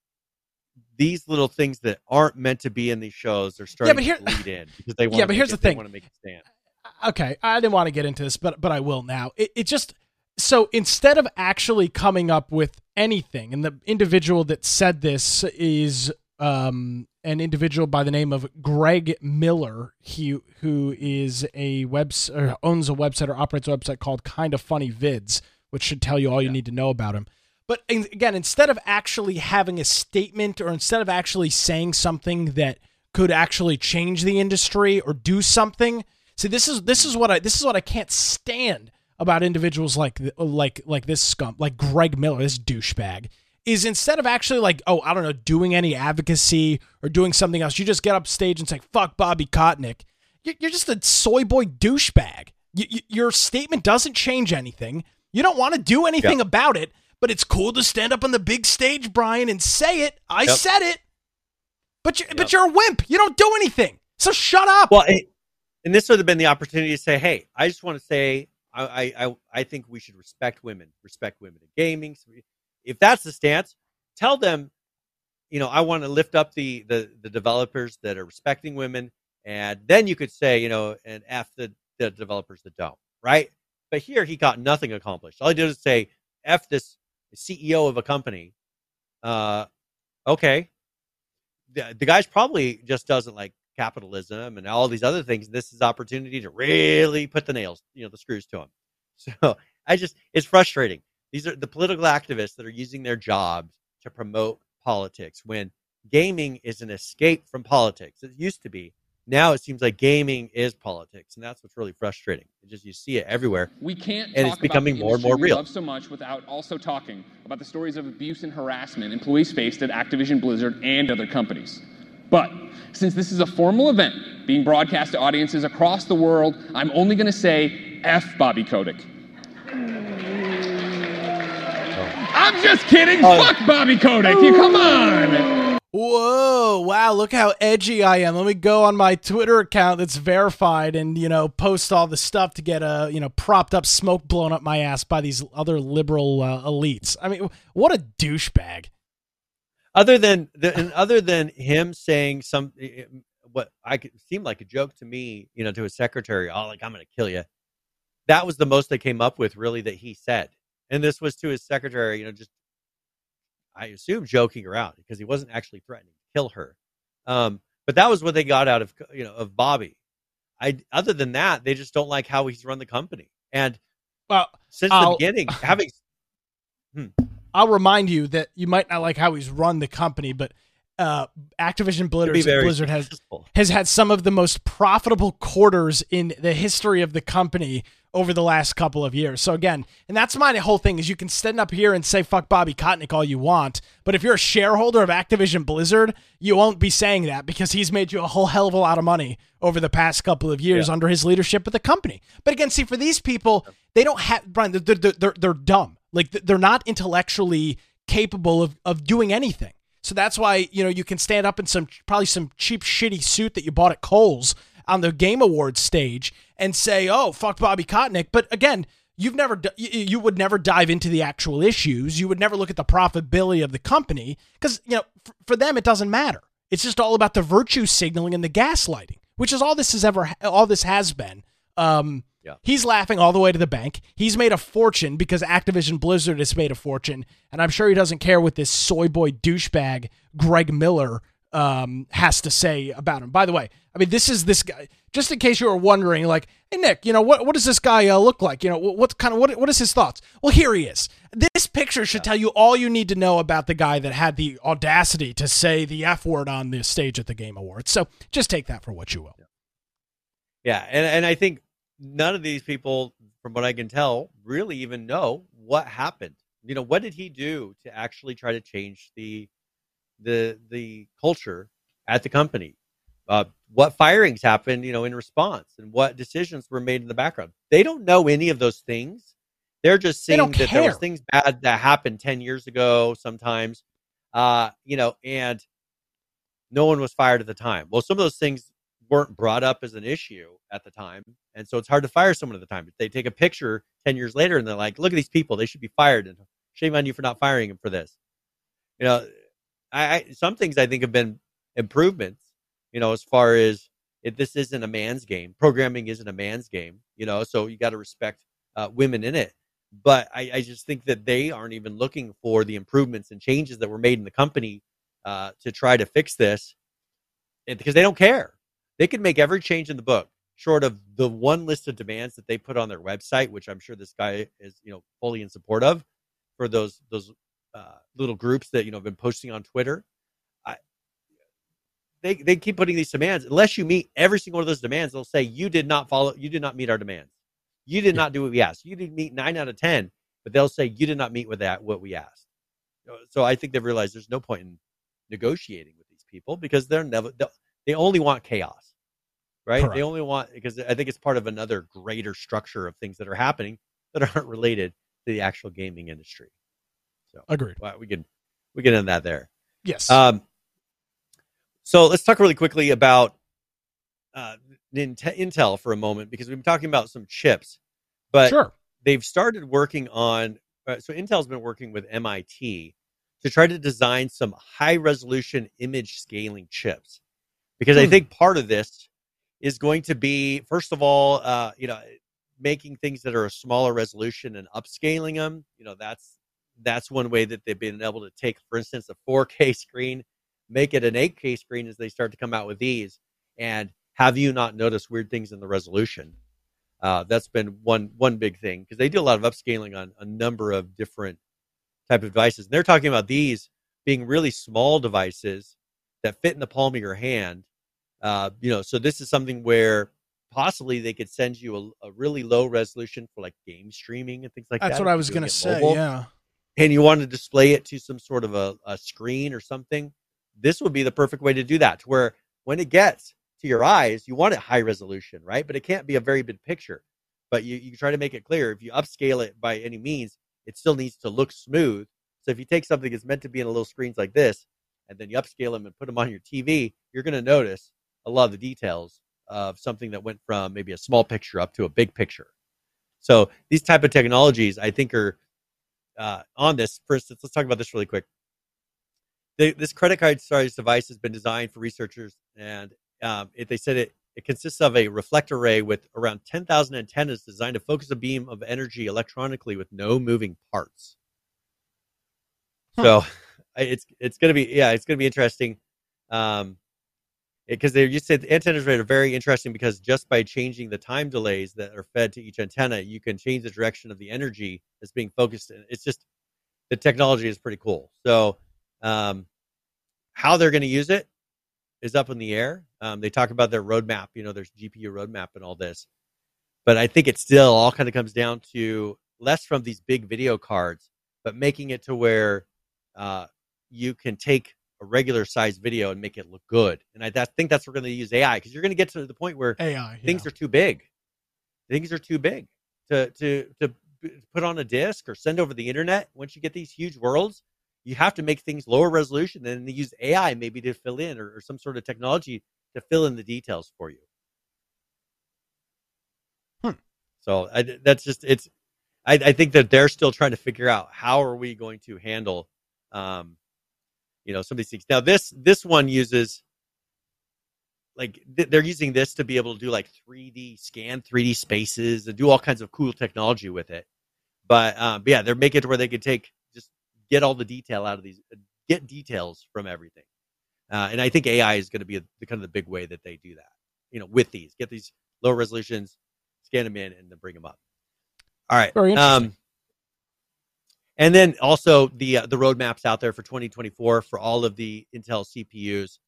these little things that aren't meant to be in these shows are starting [laughs] yeah, but here- to lead in because they want. yeah, but here's the thing. want to make a stand. okay, I didn't want to get into this, but but I will now. It, it just so instead of actually coming up with anything, and the individual that said this is um, an individual by the name of Greg Miller, he who is a web or owns a website or operates a website called Kind of Funny Vids, which should tell you all you Yeah. need to know about him. But again, instead of actually having a statement or instead of actually saying something that could actually change the industry or do something, see this is this is what I this is what I can't stand about individuals like like like this scum, like Greg Miller, this douchebag, is instead of actually like oh I don't know doing any advocacy or doing something else, you just get up stage and say fuck Bobby Kotnick. You- You're just a soy boy douchebag. Your statement doesn't change anything. You don't want to do anything about it, but it's cool to stand up on the big stage, Brian, and say it. I Yep. said it. But you Yep. but you're a wimp. You don't do anything. So shut up. Well, it, and this would have been the opportunity to say, "Hey, I just want to say, I, I, I, think we should respect women, respect women in gaming. If that's the stance, tell them, you know, I want to lift up the the the developers that are respecting women, and then you could say, you know, and f the the developers that don't, right? But here he got nothing accomplished. All he did was say, f this CEO of a company. Uh, okay, the, the guy's probably just doesn't like capitalism and all these other things. This is opportunity to really put the nails, you know, the screws to them. [laughs] So I just, it's frustrating. These are the political activists that are using their jobs to promote politics when gaming is an escape from politics. It used to be. Now it seems like gaming is politics, and that's what's really frustrating. It just you see it everywhere. We can't And talk it's becoming more and more real. love so much without also talking about the stories of abuse and harassment employees faced at Activision Blizzard and other companies. But since this is a formal event being broadcast to audiences across the world, I'm only going to say F Bobby Kotick. I'm just kidding. Oh. Fuck Bobby Kotick. You come on. Whoa, wow, look how edgy I am. Let me go on my Twitter account that's verified and, you know, post all the stuff to get a, you know, propped up smoke blown up my ass by these other liberal uh, elites. I mean, what a douchebag. Other than the, and other than him saying some eh, what I could seemed like a joke to me, you know, to his secretary, oh, like I'm going to kill you. That was the most they came up with, really, that he said, and this was to his secretary, you know, just I assume joking around because he wasn't actually threatening to kill her. Um, but that was what they got out of you know of Bobby. I other than that, they just don't like how he's run the company, and Well, since I'll- the beginning, [laughs] having I'll remind you that you might not like how he's run the company, but uh, Activision Blizzard, Blizzard has has had some of the most profitable quarters in the history of the company over the last couple of years. So again, and that's my whole thing is you can stand up here and say fuck Bobby Kotick all you want, but if you're a shareholder of Activision Blizzard, you won't be saying that because he's made you a whole hell of a lot of money over the past couple of years Yeah. under his leadership of the company. But again, see for these people, they don't have Brian, they're they're, they're, they're dumb. Like they're not intellectually capable of of doing anything. So that's why you know you can stand up in some probably some cheap shitty suit that you bought at Kohl's on the Game Awards stage and say, "Oh, fuck Bobby Kotick." But again, you've never you, would never dive into the actual issues. You would never look at the profitability of the company because you know for them it doesn't matter. It's just all about the virtue signaling and the gaslighting, which is all this has ever all this has been. Um, Yeah. He's laughing all the way to the bank. He's made a fortune because Activision Blizzard has made a fortune, and I'm sure he doesn't care what this soy boy douchebag Greg Miller um, has to say about him. By the way, I mean this is this guy. Just in case you were wondering, like, hey Nick, you know what? What does this guy uh, look like? You know, what, what kind of what? What is his thoughts? Well, here he is. This picture should tell you all you need to know about the guy that had the audacity to say the f word on the stage at the Game Awards. So just take that for what you will. Yeah, and and I think none of these people, from what I can tell, really even know what happened. You know, what did he do to actually try to change the the the culture at the company? Uh, what firings happened, you know, in response, and what decisions were made in the background? They don't know any of those things. They're just seeing don't that there was things bad that happened ten years ago, sometimes, uh, you know, and no one was fired at the time. Well, some of those things weren't brought up as an issue at the time, and so it's hard to fire someone at the time. They take a picture ten years later and they're like, "Look at these people; they should be fired," and shame on you for not firing them for this. You know, I, I some things I think have been improvements. You know, as far as if this isn't a man's game, programming isn't a man's game. You know, so you got to respect uh, women in it. But I, I just think that they aren't even looking for the improvements and changes that were made in the company uh, to try to fix this, because they don't care. They could make every change in the book, short of the one list of demands that they put on their website, which I'm sure this guy is, you know, fully in support of, for those those uh, little groups that you know have been posting on Twitter. I, they they keep putting these demands. Unless you meet every single one of those demands, they'll say you did not follow, you did not meet our demands. You did not do what we asked. You didn't meet nine out of ten, but they'll say you did not meet with that what we asked. So I think they've realized there's no point in negotiating with these people because they're never they only want chaos, right? Correct. They only want because I think it's part of another greater structure of things that are happening that [laughs] aren't related to the actual gaming industry. So Agreed. well, we can we can end that there. Yes. Um, so let's talk really quickly about uh, Intel for a moment because we've been talking about some chips, but sure. they've started working on. Uh, so Intel's been working with MIT to try to design some high resolution image scaling chips, because I Hmm. think part of this is going to be first of all, uh, you know, making things that are a smaller resolution and upscaling them. You know, that's that's one way that they've been able to take, for instance, a 4K [laughs] screen, make it an 8K screen as they start to come out with these, and have you not noticed weird things in the resolution? Uh, that's been one one big thing because they do a lot of upscaling on a number of different type of devices. And they're talking about these being really small devices that fit in the palm of your hand. Uh, you know, so this is something where possibly they could send you a, a really low resolution for like game streaming and things like that. That's what I was going to say. mobile Yeah. and you want to display it to some sort of a, a screen or something, this would be the perfect way to do that. To where when it gets to your eyes, you want it high resolution, right? But it can't be a very big picture. But you, you try to make it clear. If you upscale it by any means, it still needs to look smooth. So if you take something that's meant to be in a little screens like this, and then you upscale them and put them on your TV, you're going to notice a lot of the details of something that went from maybe a small picture up to a big picture. So these type of technologies, I think, are uh, on this. For instance, let's talk about this really quick. The, this credit card storage device has been designed for researchers, and um, it, they said it it consists of a reflector array with around 10,000 antennas designed to focus a beam of energy electronically with no moving parts. Huh. So it's it's going to be yeah, it's going to be interesting. Um, because they used said antennas are very interesting because just by changing the time delays that are fed to each antenna, you can change the direction of the energy that's being focused. In. It's just the technology is pretty cool. So, um, how they're going to use it is up in the air. Um, they talk about their roadmap. You know, there's GPU roadmap and all this, but I think it still all kind of comes down to less from these big video cards, but making it to where uh, you can take a regular size video and make it look good. And I that, think that's where we're going to use AI because you're going to get to the point where AI things are too big. Things are too big to to to put on a disk or send over the internet. Once you get these huge worlds, you have to make things lower resolution and then use AI maybe to fill in or, or some sort of technology to fill in the details for you. Hmm. So I, that's just it's. I, I think that they're still trying to figure out how are we going to handle um, you know some of these things. Now this this one uses like they're using this to be able to do like 3d scan 3d spaces and do all kinds of cool technology with it. But, um, but yeah they're making it to where they can take just get all the detail out of these get details from everything. Uh, and i think ai is going to be a, the kind of the big way that they do that you know with these. Get these low resolutions scan them in and then bring them up. All right Very interesting. Um, and then also the uh, the roadmaps out there for 2024 for all of the Intel CPUs.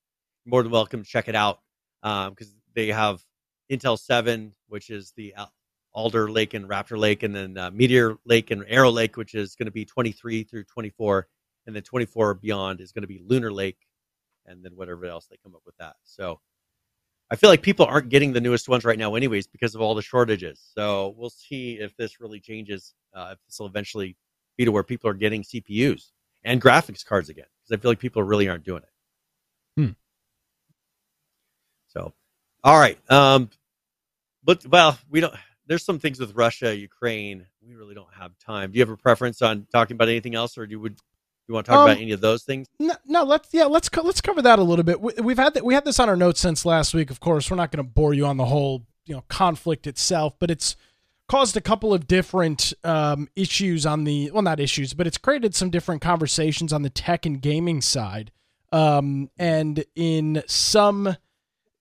More than welcome to check it out because um, they have Intel 7, which is the Alder Lake and Raptor Lake, and then uh, Meteor Lake and Arrow Lake, which is going to be 23 through 24, and then 24 beyond is going to be Lunar Lake, and then whatever else they come up with that. So I feel like people aren't getting the newest ones right now, anyways, because of all the shortages. So we'll see if this really changes. Uh, if this will eventually be to where people are getting CPUs and graphics cards again because I feel like people really aren't doing it. Hmm. So, all right. Um, but well, we don't. There's some things with Russia, Ukraine. We really don't have time. Do you have a preference on talking about anything else, or do you would you want to talk um, about any of those things? No, no, let's yeah, let's co- let's cover that a little bit. We, have had that we had this on our notes since last week. Of course, we're not going to bore you on the whole you know conflict itself, but it's caused a couple of different um, issues on the well, not issues, but it's created some different conversations on the tech and gaming side. Um, and in some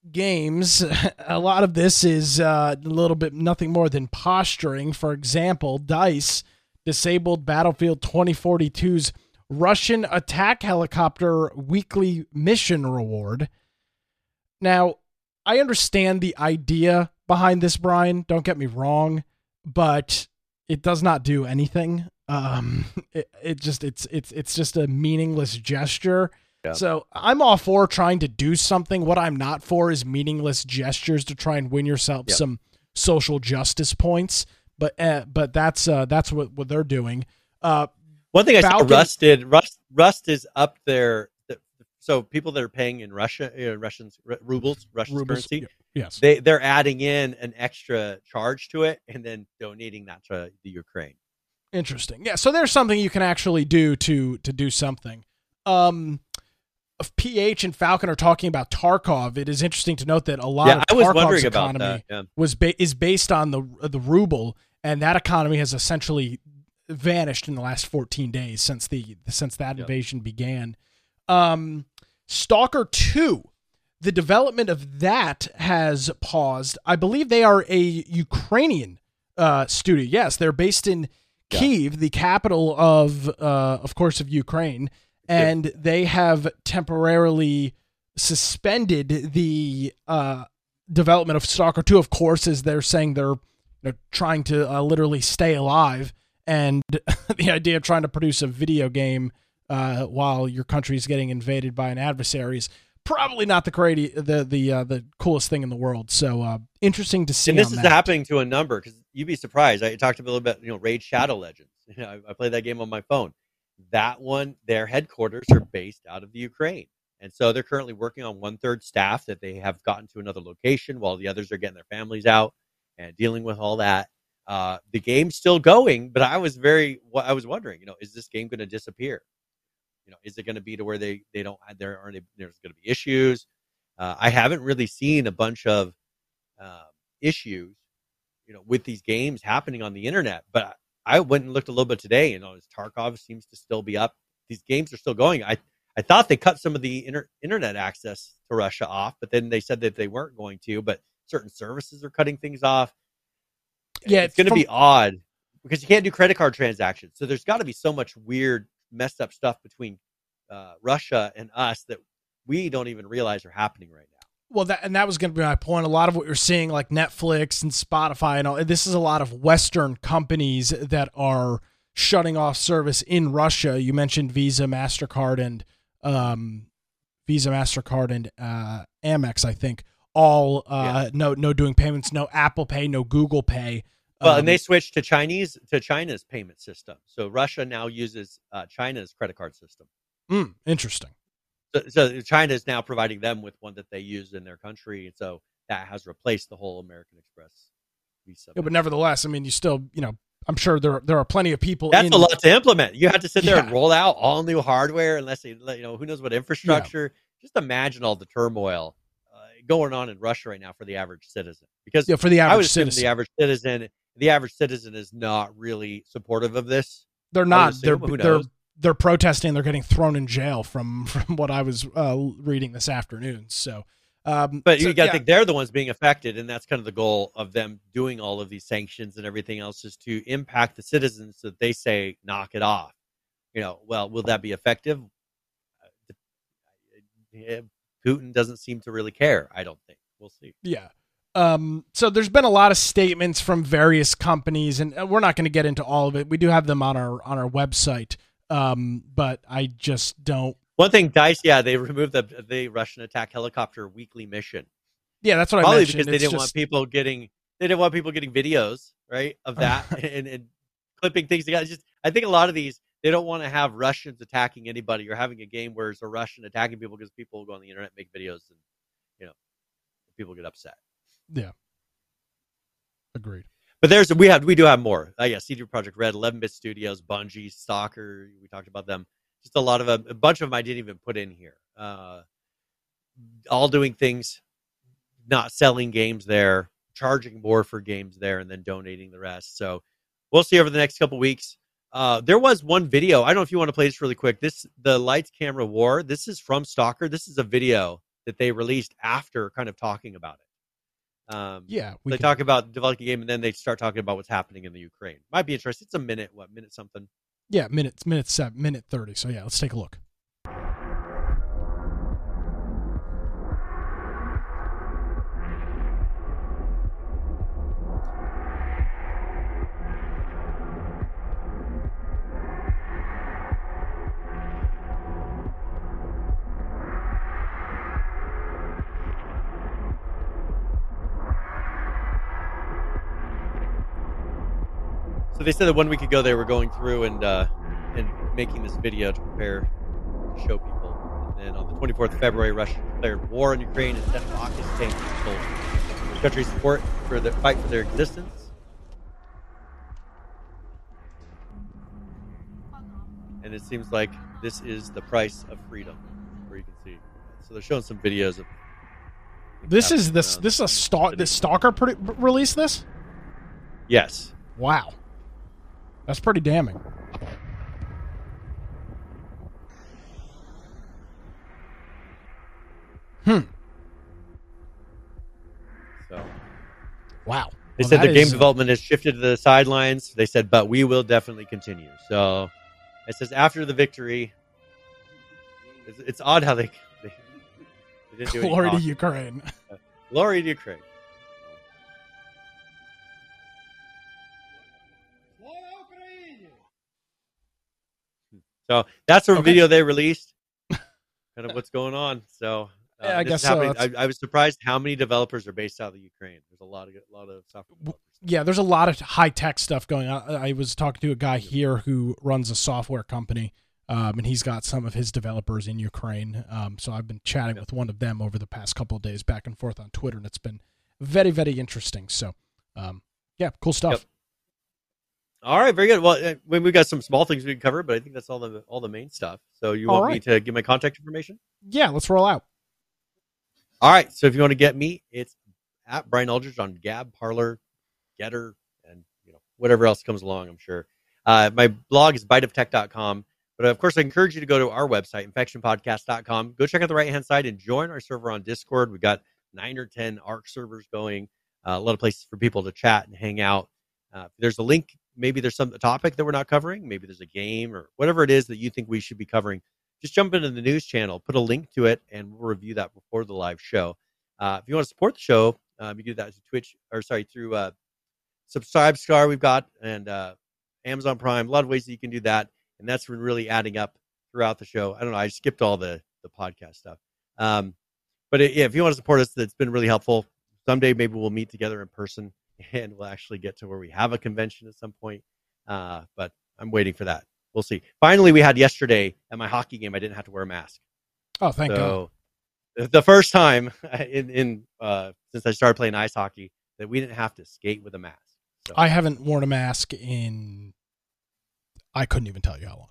games, [laughs] a lot of this is uh, a little bit nothing more than posturing. For example, Dice disabled Battlefield 2042's Russian attack helicopter weekly mission reward. Now, I understand the idea behind this, Brian. Don't get me wrong but it does not do anything. Um, [laughs] it, it just it's it's it's just a meaningless gesture. Yeah. So I'm all for trying to do something. What I'm not for is meaningless gestures to try and win yourself yeah. some social justice points. But uh, but that's uh, that's what what they're doing. Uh, One thing I Falcon, saw Rust did Rust Rust is up there. So people that are paying in Russia, uh, Russians rubles, Russian rubles, currency, Yes. They they're adding in an extra charge to it and then donating that to the Ukraine. Interesting. Yeah, so there's something you can actually do to to do something. Um PH and Falcon are talking about Tarkov. It is interesting to note that a lot yeah, of Tarkov's economy yeah. was ba- is based on the the ruble, and that economy has essentially vanished in the last 14 days since the since that invasion began. Um, Stalker Two the development of that has paused. I believe they are a Ukrainian uh, studio. Yes, they're based in yeah. Kiev, the capital of, uh, of course, of Ukraine, and yeah. they have temporarily suspended the uh, development of Stalker Two. Of course, as they're saying they're you know, trying to uh, literally stay alive, and [laughs] the idea of trying to produce a video game uh, while your country is getting invaded by an adversary is probably not the crazy, the the uh, the coolest thing in the world. So uh, interesting to see. And this is that. happening to a number because you'd be surprised. I talked a little bit, you know, Raid Shadow Legends. [laughs] You know, I, I played that game on my phone. That one, their headquarters are based out of the Ukraine. And so they're currently working on one third staff that they have gotten to another location while the others are getting their families out and dealing with all that. Uh, the game's still going, but I was very, I was wondering, you know, is this game going to disappear? You know, is it going to be to where they they don't there aren't there's going to be issues? Uh, I haven't really seen a bunch of uh, issues, you know, with these games happening on the internet. But I went and looked a little bit today, and you know, Tarkov seems to still be up. These games are still going. I I thought they cut some of the inter- internet access to Russia off, but then they said that they weren't going to. But certain services are cutting things off. Yeah, it's going to from- be odd because you can't do credit card transactions. So there's got to be so much weird, messed up stuff between uh, Russia and us that we don't even realize are happening right now. Well, that and that was going to be my point. A lot of what you're seeing, like Netflix and Spotify, and all this is a lot of Western companies that are shutting off service in Russia. You mentioned Visa, Mastercard, and um, Visa, Mastercard, and uh, Amex. I think all uh, no no doing payments, no Apple Pay, no Google Pay. Well, Um, and they switched to Chinese to China's payment system. So Russia now uses uh, China's credit card system. mm, interesting. So, so China is now providing them with one that they use in their country, and so that has replaced the whole American Express Visa. Yeah, but nevertheless, I mean, you still, you know, I'm sure there there are plenty of people. That's in, a lot to implement. You have to sit there and roll out all new hardware, unless they, you know, who knows what infrastructure. Just imagine all the turmoil uh, going on in Russia right now for the average citizen. Because Yeah, for the I would average citizen, the average citizen, the average citizen is not really supportive of this. they're not. They're they're they're protesting. They're getting thrown in jail from [laughs] from what I was uh, reading this afternoon. So, um, But so, you got to yeah, think they're the ones being affected, and that's kind of the goal of them doing all of these sanctions and everything else is to impact the citizens so that they say knock it off. You know, well, will that be effective? Uh, Putin doesn't seem to really care. I don't think. We'll see. Yeah. Um, so there's been a lot of statements from various companies, and uh, we're not going to get into all of it. We do have them on our on our website, um, but I just don't. One thing, Dice, yeah, they removed the the Russian attack helicopter weekly mission. Yeah, that's what I mentioned. Probably because they It's didn't want people getting they didn't want people getting videos right of that [laughs] and, and clipping things together. Just I think a lot of these they don't want to have Russians attacking anybody or having a game where it's a Russian attacking people because people will go on the internet make videos and you know people get upset. Yeah. Agreed. But there's we have we do have more. Uh, yeah, CD Projekt Red, 11-bit Studios, Bungie, Stalker. We talked about them. Just a lot of them. A bunch of them I didn't even put in here. Uh, all doing things, not selling games there, charging more for games there, and then donating the rest. So we'll see over the next couple weeks. Uh, there was one video. I don't know if you want to play this really quick. This the lights camera war. This is from Stalker. This is a video that they released after kind of talking about it. Um, Yeah, they can- talk about developing a game and then they start talking about what's happening in the Ukraine. Might be interesting. It's a minute, what minute something. Yeah, minutes, minute seven, minute thirty. So yeah, let's take a look. So they said that one week ago they were going through and uh, and making this video to prepare to show people. And then on the 24th of February, Russia declared war on Ukraine and sent rockets, tanks, and soldiers. The country's support for the fight for their existence. And it seems like this is the price of freedom, where you can see. So they're showing some videos of. This is this this is a stalk. This stalker pretty, released this. Yes. Wow, that's pretty damning. Hmm. So Wow. They Well, said that the game is, development has shifted to the sidelines. They said, but we will definitely continue. So it says after the victory. It's, it's odd how they, they, [laughs] they didn't do Glory to talk. Ukraine. [laughs] Glory to Ukraine. So that's a Okay. video they released. [laughs] kind of what's going on. So Uh, Yeah, I guess so. I, I was surprised how many developers are based out of the Ukraine. There's a lot of a lot of software. yeah, there's a lot of high tech stuff going on. I was talking to a guy here who runs a software company, um, and he's got some of his developers in Ukraine. Um, so I've been chatting with one of them over the past couple of days, back and forth on Twitter, and it's been very, very interesting. So, um, yeah, cool stuff. Yep. All right, very good. Well, uh, we we got some small things we can cover, but I think that's all the all the main stuff. So you All want me to give my contact information? Yeah, let's roll out. All right. So if you want to get me, it's at Brian Aldridge on Gab, Parler, Gettr, and you know whatever else comes along. I'm sure. Uh, my blog is biteoftech.com. But of course, I encourage you to go to our website, infectionpodcast.com. Go check out the right hand side and join our server on Discord. We've got nine or 10 ARK servers going, uh, a lot of places for people to chat and hang out. Uh, there's a link. Maybe there's some topic that we're not covering. Maybe there's a game or whatever it is that you think we should be covering. Just jump into the news channel, put a link to it, and we'll review that before the live show. Uh, if you want to support the show, um, you do that through Twitch or sorry through uh, Subscribe Star we've got and uh, Amazon Prime. A lot of ways that you can do that, and that's been really adding up throughout the show. I don't know. I skipped all the the podcast stuff, um, but uh, yeah, if you want to support us, that's been really helpful. Someday maybe we'll meet together in person and we'll actually get to where we have a convention at some point. Uh, but I'm waiting for that. We'll see. Finally, we had yesterday at my hockey game. I didn't have to wear a mask. Oh, thank God. so the- the first time [laughs] in in uh, since I started playing ice hockey that we didn't have to skate with a mask. So I haven't worn a mask in. I couldn't even tell you how long.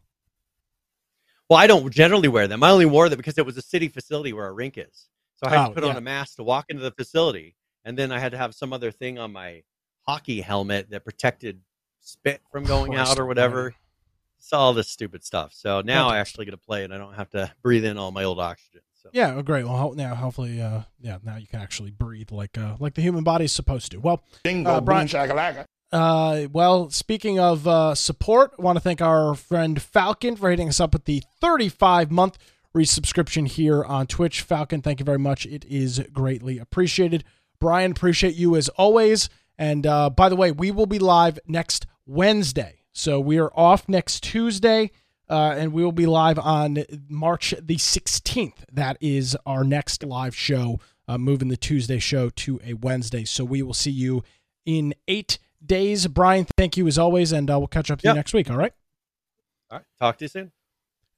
well, I don't generally wear them. I only wore them because it was a city facility where our rink is. So I had Oh, to put on a mask to walk into the facility, and then I had to have some other thing on my hockey helmet that protected spit from going out or whatever. It's all this stupid stuff. So now Okay. I actually get to play and I don't have to breathe in all my old oxygen. So Yeah, oh, great. Well, ho- now hopefully, uh, yeah, now you can actually breathe like uh, like the human body is supposed to. Well, Bingo, Uh, Brian- boom, shakalaka. Uh, well, speaking of uh, support, I want to thank our friend Falcon for hitting us up with the 35 month resubscription here on Twitch. Falcon, thank you very much. It is greatly appreciated. Brian, appreciate you as always. And uh, by the way, we will be live next Wednesday. So we are off next Tuesday, uh, and we will be live on March the 16th. That is our next live show, uh, moving the Tuesday show to a Wednesday. So we will see you in eight days. Brian, thank you as always, and uh, we'll catch up with you next week. All right. all right, talk to you soon.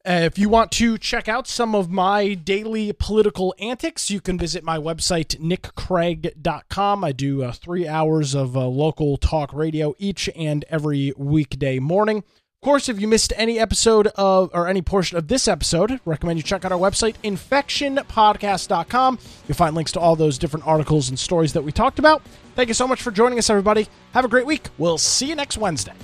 Uh, if you want to check out some of my daily political antics, you can visit my website, nickcraig.com. I do uh, three hours of uh, local talk radio each and every weekday morning. Of course, if you missed any episode of or any portion of this episode, recommend you check out our website, infectionpodcast.com. You'll find links to all those different articles and stories that we talked about. Thank you so much for joining us, everybody. Have a great week. We'll see you next Wednesday.